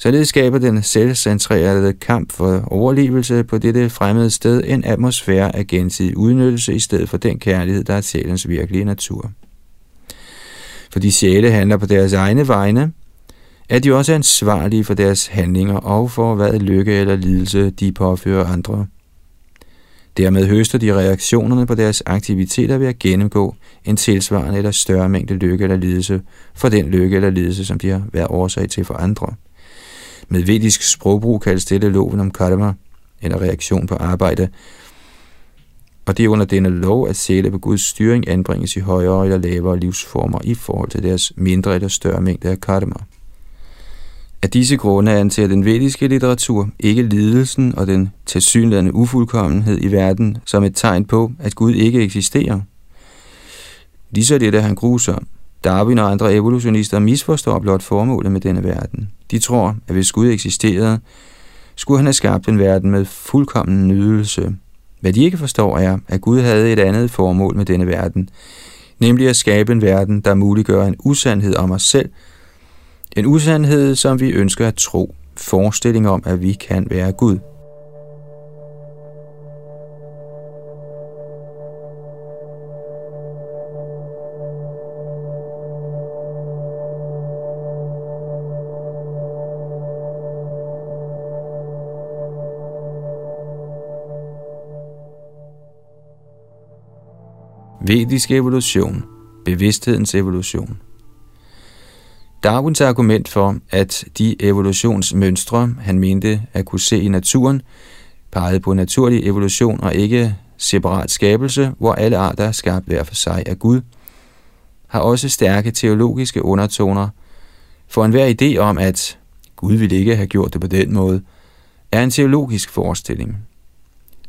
Speaker 1: Således skaber den selvcentrerede kamp for overlevelse på dette fremmede sted en atmosfære af gensidig udnyttelse i stedet for den kærlighed, der er sjælens virkelige natur. Fordi sjæle handler på deres egne vegne, er de også ansvarlige for deres handlinger og for hvad lykke eller lidelse de påfører andre. Dermed høster de reaktionerne på deres aktiviteter ved at gennemgå en tilsvarende eller større mængde lykke eller lidelse for den lykke eller lidelse, som de har været årsag til for andre. Med vedisk sprogbrug kaldes dette loven om karma, eller reaktion på arbejde, og det er under denne lov, at sjæle på Guds styring anbringes i højere eller lavere livsformer i forhold til deres mindre eller større mængde af karma. Af disse grunde anser den vediske litteratur ikke lidelsen og den tilsyneladende ufuldkommenhed i verden som et tegn på, at Gud ikke eksisterer. Ligeså det er han grusom. Darwin og andre evolutionister misforstår blot formålet med denne verden. De tror, at hvis Gud eksisterede, skulle han have skabt en verden med fuldkommen nydelse. Hvad de ikke forstår er, at Gud havde et andet formål med denne verden, nemlig at skabe en verden, der muliggør en usandhed om os selv, en usandhed, som vi ønsker at tro, forestilling om, at vi kan være Gud. Vedisk evolution. Bevidsthedens evolution. Darwins argument for, at de evolutionsmønstre, han mente at kunne se i naturen, pegede på naturlig evolution og ikke separat skabelse, hvor alle arter er skabt hver for sig af Gud, har også stærke teologiske undertoner, for enhver idé om, at Gud ville ikke have gjort det på den måde, er en teologisk forestilling.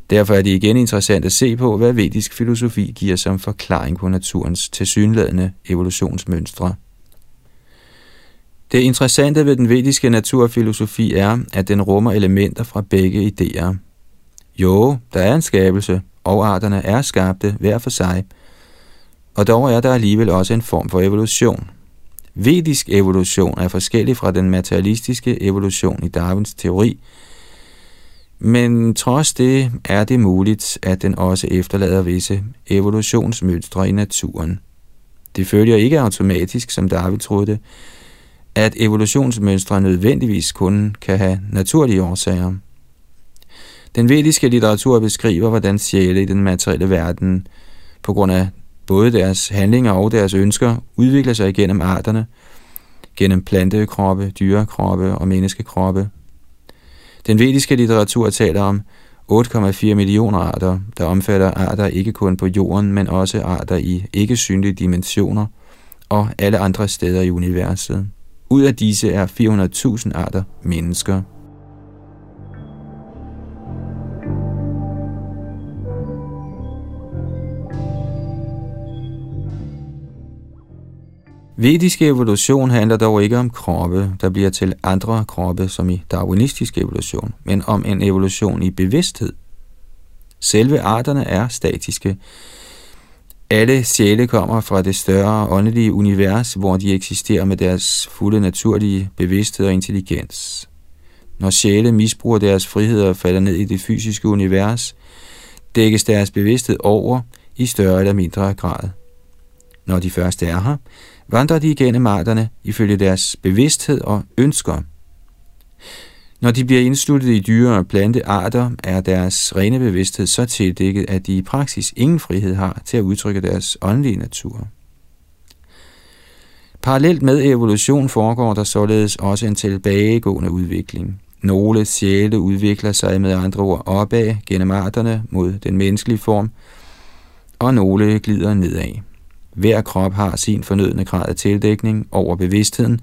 Speaker 1: Derfor er det igen interessant at se på, hvad vedisk filosofi giver som forklaring på naturens tilsyneladende evolutionsmønstre. Det interessante ved den vediske naturfilosofi er, at den rummer elementer fra begge idéer. Jo, der er en skabelse, og arterne er skabte hver for sig, og dog er der alligevel også en form for evolution. Vedisk evolution er forskellig fra den materialistiske evolution i Darwins teori, men trods det er det muligt, at den også efterlader visse evolutionsmønstre i naturen. Det følger ikke automatisk, som Darwin troede, at evolutionsmønstre nødvendigvis kun kan have naturlige årsager. Den vediske litteratur beskriver, hvordan sjæle i den materielle verden, på grund af både deres handlinger og deres ønsker, udvikler sig igennem arterne, gennem plantekroppe, dyrekroppe og menneskekroppe. Den vediske litteratur taler om 8,4 millioner arter, der omfatter arter ikke kun på jorden, men også arter i ikke synlige dimensioner og alle andre steder i universet. Ud af disse er 400.000 arter mennesker. Vedisk evolution handler dog ikke om kroppe, der bliver til andre kroppe, som i darwinistisk evolution, men om en evolution i bevidsthed. Selve arterne er statiske, alle sjæle kommer fra det større åndelige univers, hvor de eksisterer med deres fulde naturlige bevidsthed og intelligens. Når sjæle misbruger deres frihed og falder ned i det fysiske univers, dækkes deres bevidsthed over i større eller mindre grad. Når de først er her, vandrer de igennem arterne ifølge deres bevidsthed og ønsker. Når de bliver indsluttet i dyre- og plantearter, er deres rene bevidsthed så tildækket, at de i praksis ingen frihed har til at udtrykke deres åndelige natur. Parallelt med evolution foregår der således også en tilbagegående udvikling. Nogle sjæle udvikler sig med andre ord opad gennem arterne mod den menneskelige form, og nogle glider nedad. Hver krop har sin fornødne grad af tildækning over bevidstheden,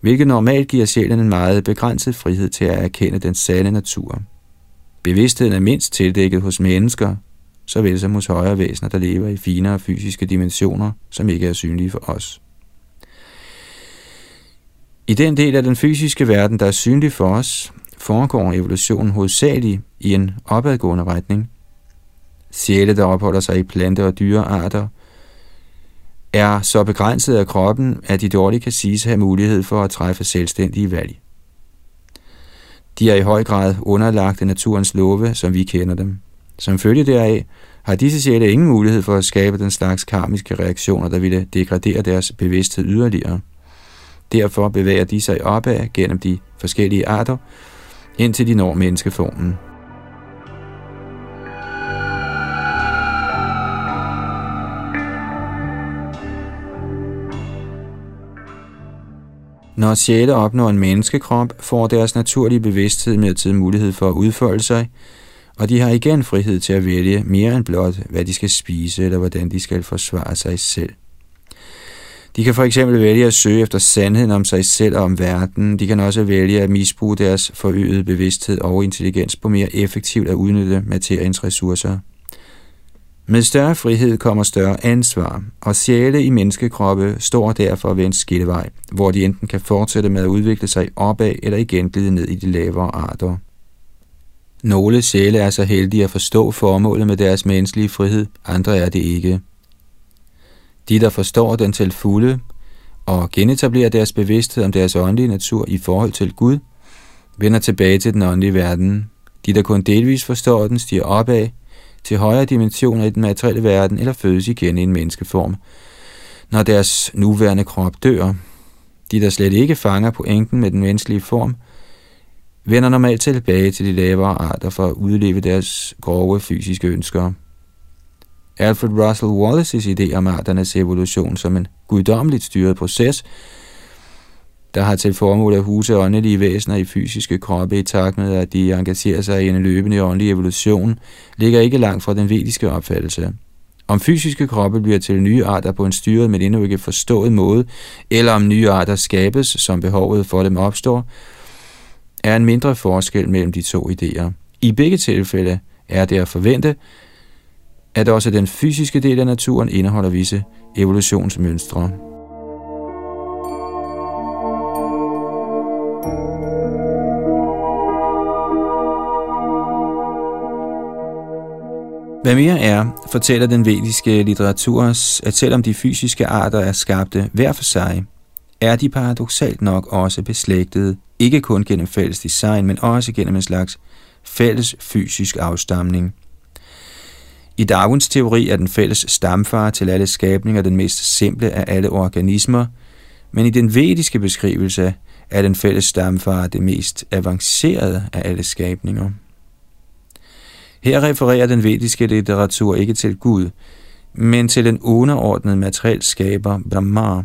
Speaker 1: hvilket normalt giver sjælen en meget begrænset frihed til at erkende den sande natur. Bevidstheden er mindst tildækket hos mennesker, såvel som hos højere væsener, der lever i finere fysiske dimensioner, som ikke er synlige for os. I den del af den fysiske verden, der er synlig for os, foregår evolutionen hovedsageligt i en opadgående retning. Sjæle, der opholder sig i plante- og dyrearter, er så begrænset af kroppen, at de dårligt kan siges at have mulighed for at træffe selvstændige valg. De er i høj grad underlagt naturens love, som vi kender dem. Som følge deraf har disse sjæle ingen mulighed for at skabe den slags karmiske reaktioner, der ville degradere deres bevidsthed yderligere. Derfor bevæger de sig opad gennem de forskellige arter, indtil de når menneskeformen. Når sjæle opnår en menneskekrop, får deres naturlige bevidsthed med tid mulighed for at udfolde sig, og de har igen frihed til at vælge mere end blot, hvad de skal spise eller hvordan de skal forsvare sig selv. De kan for eksempel vælge at søge efter sandheden om sig selv og om verden. De kan også vælge at misbruge deres forøgede bevidsthed og intelligens på mere effektivt at udnytte materiens ressourcer. Med større frihed kommer større ansvar, og sjæle i menneskekroppe står derfor ved en skillevej, hvor de enten kan fortsætte med at udvikle sig opad eller igen glide ned i de lavere arter. Nogle sjæle er så heldige at forstå formålet med deres menneskelige frihed, andre er det ikke. De, der forstår den til fulde og genetablerer deres bevidsthed om deres åndelige natur i forhold til Gud, vender tilbage til den åndelige verden. De, der kun delvis forstår den, stiger opad til højere dimensioner i den materielle verden eller fødes igen i en menneskeform, når deres nuværende krop dør. De, der slet ikke fanger pointen med den menneskelige form, vender normalt tilbage til de lavere arter for at udleve deres grove fysiske ønsker. Alfred Russel Wallaces idé om arternes evolution som en guddommeligt styret proces, der har til formål at huse åndelige væsener i fysiske kroppe i takt med, at de engagerer sig i en løbende åndelig evolution, ligger ikke langt fra den vediske opfattelse. Om fysiske kroppe bliver til nye arter på en styret, men endnu ikke forstået måde, eller om nye arter skabes, som behovet for dem opstår, er en mindre forskel mellem de to idéer. I begge tilfælde er det at forvente, at også den fysiske del af naturen indeholder visse evolutionsmønstre. Hvad mere er, fortæller den vediske litteratur os, at selvom de fysiske arter er skabte hver for sig, er de paradoxalt nok også beslægtede, ikke kun gennem fælles design, men også gennem en slags fælles fysisk afstamning. I Darwins teori er den fælles stamfar til alle skabninger den mest simple af alle organismer, men i den vediske beskrivelse er den fælles stamfar det mest avancerede af alle skabninger. Her refererer den vediske litteratur ikke til Gud, men til den underordnede materiel skaber Brahma,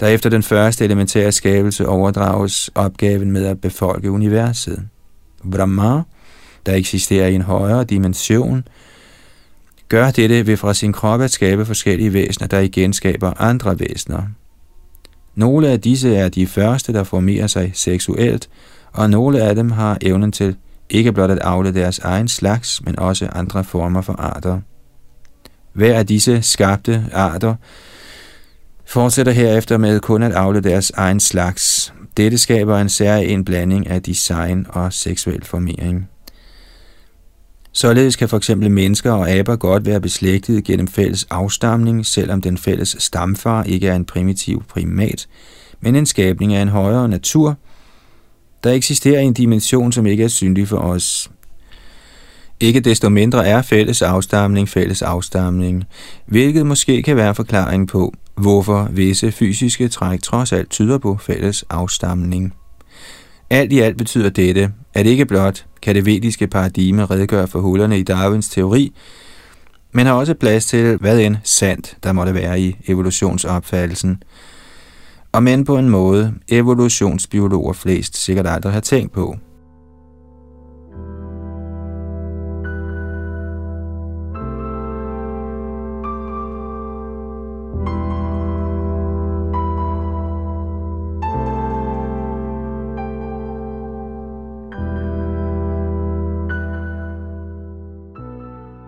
Speaker 1: der efter den første elementære skabelse overdrages opgaven med at befolke universet. Brahma, der eksisterer i en højere dimension, gør dette ved fra sin krop at skabe forskellige væsener, der igen skaber andre væsener. Nogle af disse er de første, der formerer sig seksuelt, og nogle af dem har evnen til ikke blot at afle deres egen slags, men også andre former for arter. Hver af disse skabte arter fortsætter herefter med kun at afle deres egen slags. Dette skaber en særlig blanding af design og seksuel formering. Således kan for eksempel mennesker og aber godt være beslægtet gennem fælles afstamning, selvom den fælles stamfar ikke er en primitiv primat, men en skabning af en højere natur, der eksisterer en dimension, som ikke er synlig for os. Ikke desto mindre er fælles afstamning fælles afstamning, hvilket måske kan være forklaring på, hvorfor visse fysiske træk trods alt tyder på fælles afstamning. Alt i alt betyder dette, at ikke blot kan det vediske paradigme redegøre for hullerne i Darwins teori, men har også plads til, hvad end sandt der måtte være i evolutionsopfattelsen og men på en måde evolutionsbiologer flest sikkert aldrig har tænkt på.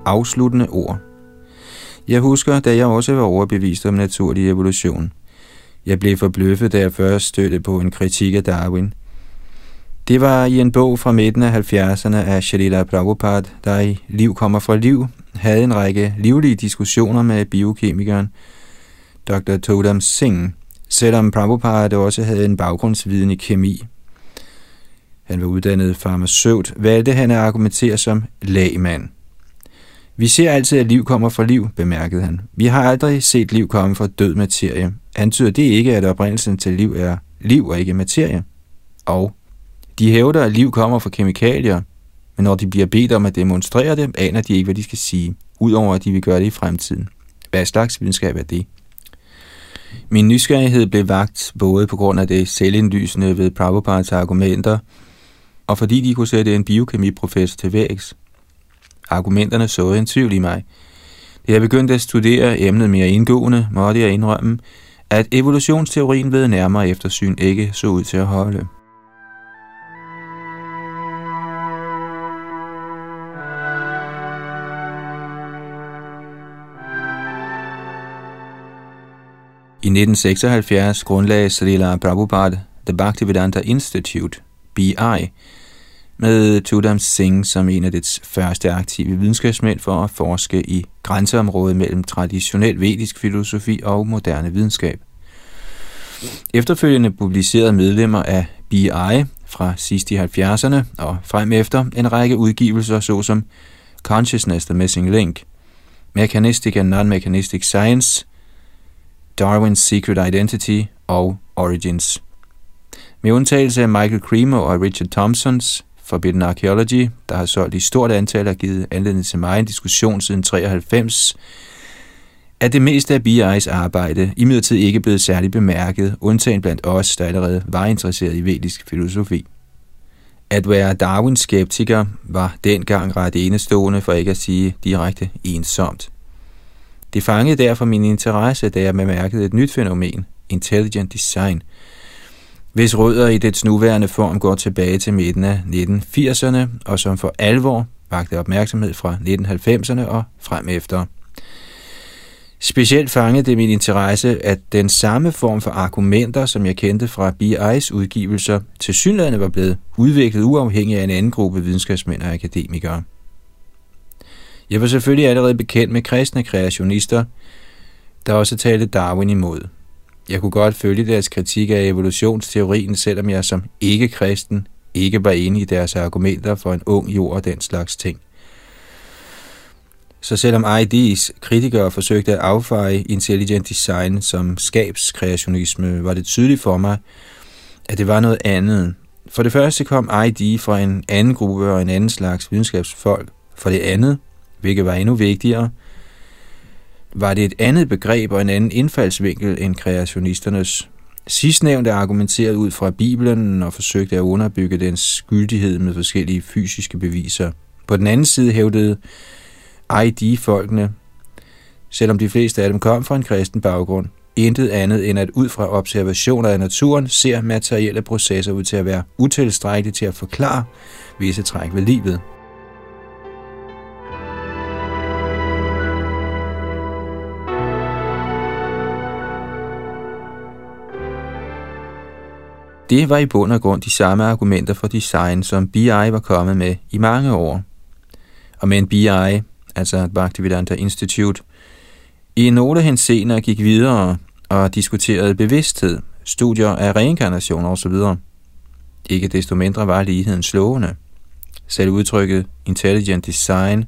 Speaker 1: Afsluttende ord Jeg husker, da jeg også var overbevist om naturlig evolution – jeg blev forbløffet, da jeg først stødte på en kritik af Darwin. Det var i en bog fra midten af 70'erne af Shalila Prabhupada, der i Liv kommer fra liv, havde en række livlige diskussioner med biokemikeren Dr. Todam Singh, selvom Prabhupada også havde en baggrundsviden i kemi. Han var uddannet farmaceut, valgte han at argumentere som lægmand. Vi ser altid, at liv kommer fra liv, bemærkede han. Vi har aldrig set liv komme fra død materie. Antyder det ikke, at oprindelsen til liv er liv og ikke materie? Og de hævder, at liv kommer fra kemikalier, men når de bliver bedt om at demonstrere det, aner de ikke, hvad de skal sige, udover at de vil gøre det i fremtiden. Hvad slags videnskab er det? Min nysgerrighed blev vagt både på grund af det selvindlysende ved Prabhupads argumenter, og fordi de kunne sætte en biokemiprofessor til vægs. Argumenterne så en tvivl i mig. Da jeg begyndte at studere emnet mere indgående, måtte jeg indrømme, at evolutionsteorien ved nærmere eftersyn ikke så ud til at holde. I 1976 grundlagde Srila Prabhupada The Bhaktivedanta Institute, BI, med Tudam Singh som en af dets første aktive videnskabsmænd for at forske i grænseområdet mellem traditionel vedisk filosofi og moderne videnskab. Efterfølgende publicerede medlemmer af BI fra sidst i 70'erne og frem efter en række udgivelser såsom Consciousness the Missing Link, Mechanistic and Non-Mechanistic Science, Darwin's Secret Identity og Origins. Med undtagelse af Michael Cremo og Richard Thompsons Forbidden Archaeology, der har solgt i stort antal og givet anledning til mig en diskussion siden 93, er det meste af BI's arbejde imidlertid ikke blevet særligt bemærket, undtagen blandt os, der allerede var interesseret i vedisk filosofi. At være Darwins skeptiker var dengang ret enestående, for ikke at sige direkte ensomt. Det fangede derfor min interesse, da jeg bemærkede et nyt fænomen, intelligent design – hvis rødder i dets nuværende form går tilbage til midten af 1980'erne, og som for alvor vagte opmærksomhed fra 1990'erne og frem efter. Specielt fangede det min interesse, at den samme form for argumenter, som jeg kendte fra BI's udgivelser, til synligheden var blevet udviklet uafhængig af en anden gruppe videnskabsmænd og akademikere. Jeg var selvfølgelig allerede bekendt med kristne kreationister, der også talte Darwin imod. Jeg kunne godt følge deres kritik af evolutionsteorien, selvom jeg som ikke-kristen ikke var enig i deres argumenter for en ung jord og den slags ting. Så selvom ID's kritikere forsøgte at affeje intelligent design som skabskreationisme, var det tydeligt for mig, at det var noget andet. For det første kom ID fra en anden gruppe og en anden slags videnskabsfolk. For det andet, hvilket var endnu vigtigere, var det et andet begreb og en anden indfaldsvinkel end kreationisternes. Sidstnævnte argumenterede ud fra Bibelen og forsøgte at underbygge dens skyldighed med forskellige fysiske beviser. På den anden side hævdede ID-folkene, selvom de fleste af dem kom fra en kristen baggrund, intet andet end at ud fra observationer af naturen ser materielle processer ud til at være utilstrækkelige til at forklare visse træk ved livet. Det var i bund og grund de samme argumenter for design, som BI var kommet med i mange år. Og med BI, altså Bhaktivedanta Institute, i nogle henseender gik videre og diskuterede bevidsthed, studier af reinkarnation osv. Ikke desto mindre var ligheden slående. Selv udtrykket intelligent design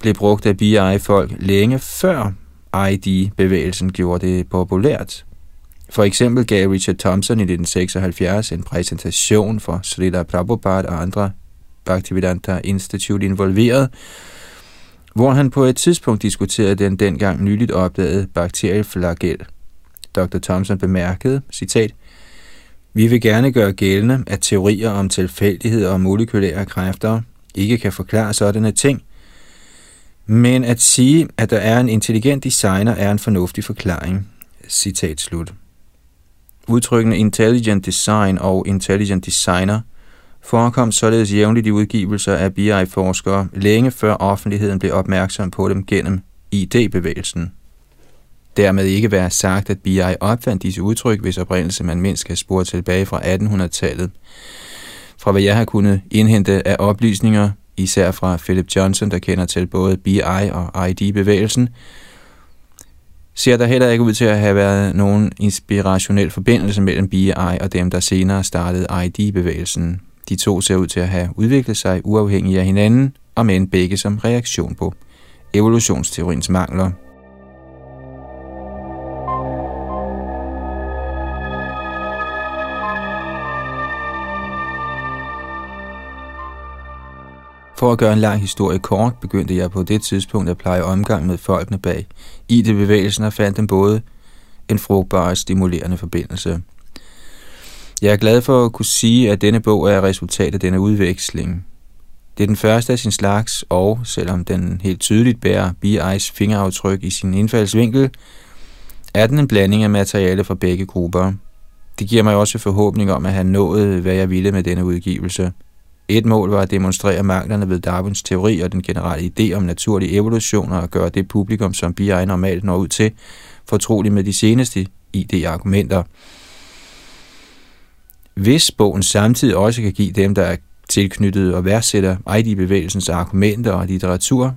Speaker 1: blev brugt af BI-folk længe før ID-bevægelsen gjorde det populært. For eksempel gav Richard Thompson i 1976 en præsentation for Srila Prabhupada og andre Bhaktivedanta Institute involveret, hvor han på et tidspunkt diskuterede den dengang nyligt opdagede bakterieflagel, Dr. Thomson bemærkede, citat, Vi vil gerne gøre gældende, at teorier om tilfældighed og molekylære kræfter ikke kan forklare sådanne ting, men at sige, at der er en intelligent designer, er en fornuftig forklaring. Citat slut. Udtrykkene intelligent design og intelligent designer forekom således jævnligt i udgivelser af BI-forskere, længe før offentligheden blev opmærksom på dem gennem ID-bevægelsen. Dermed ikke være sagt, at BI opfandt disse udtryk, hvis oprindelse man mindst kan spore tilbage fra 1800-tallet. Fra hvad jeg har kunnet indhente af oplysninger, især fra Philip Johnson, der kender til både BI og ID-bevægelsen, ser der heller ikke ud til at have været nogen inspirationel forbindelse mellem BI og dem, der senere startede ID-bevægelsen. De to ser ud til at have udviklet sig uafhængigt af hinanden, og men begge som reaktion på evolutionsteoriens mangler. For at gøre en lang historie kort, begyndte jeg på det tidspunkt at pleje omgang med folkene bag i det bevægelsen og fandt dem både en frugtbar og stimulerende forbindelse. Jeg er glad for at kunne sige, at denne bog er resultat af denne udveksling. Det er den første af sin slags, og selvom den helt tydeligt bærer B.I.'s fingeraftryk i sin indfaldsvinkel, er den en blanding af materiale fra begge grupper. Det giver mig også forhåbning om at have nået, hvad jeg ville med denne udgivelse – et mål var at demonstrere manglerne ved Darwins teori og den generelle idé om naturlig evolution og at gøre det publikum, som BI normalt når ud til, fortrolig med de seneste ID-argumenter. Hvis bogen samtidig også kan give dem, der er tilknyttet og værdsætter ID-bevægelsens argumenter og litteratur,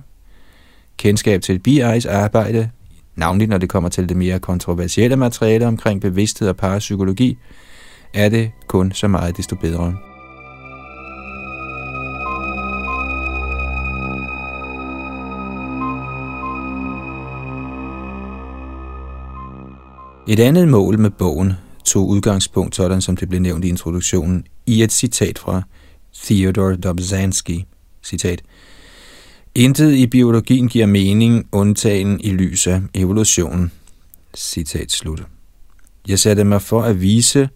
Speaker 1: kendskab til BI's arbejde, navnligt når det kommer til det mere kontroversielle materiale omkring bevidsthed og parapsykologi, er det kun så meget desto bedre. Et andet mål med bogen tog udgangspunkt, sådan som det blev nævnt i introduktionen, i et citat fra Theodor Dobzhansky. Citat. Intet i biologien giver mening, undtagen i lys af evolutionen. Citat slut. Jeg satte mig for at vise,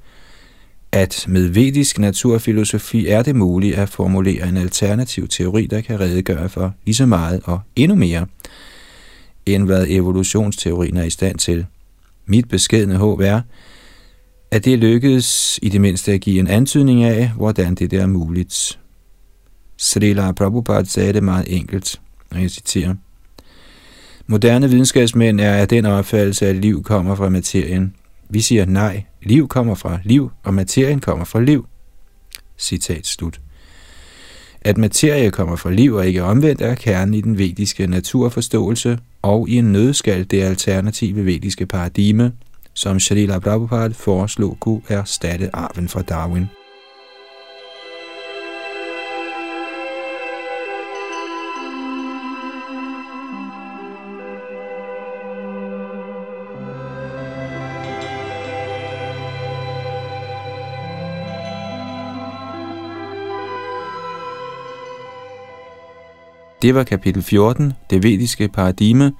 Speaker 1: at med vedisk naturfilosofi er det muligt at formulere en alternativ teori, der kan redegøre for lige så meget og endnu mere, end hvad evolutionsteorien er i stand til. Mit beskedne håb er, at det lykkedes i det mindste at give en antydning af, hvordan det er muligt. Srila Prabhupada sagde det meget enkelt, og jeg citerer. Moderne videnskabsmænd er af den opfattelse, at liv kommer fra materien. Vi siger nej, liv kommer fra liv, og materien kommer fra liv. Citat slut. At materie kommer fra liv og ikke omvendt er kernen i den vediske naturforståelse og i en nødskal det alternative vediske paradigme, som Shalila Prabhupada foreslog kunne erstatte arven fra Darwin. Det var kapitel 14, det vediske paradigme,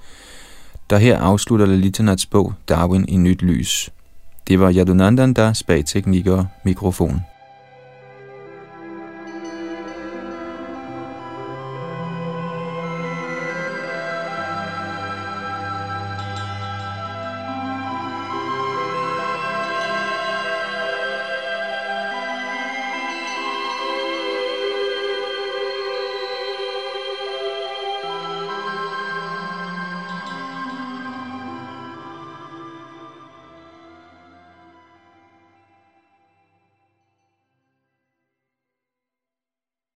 Speaker 1: der her afslutter Lalitanats bog Darwin i nyt lys. Det var Yadunandan, der spag teknik og mikrofon.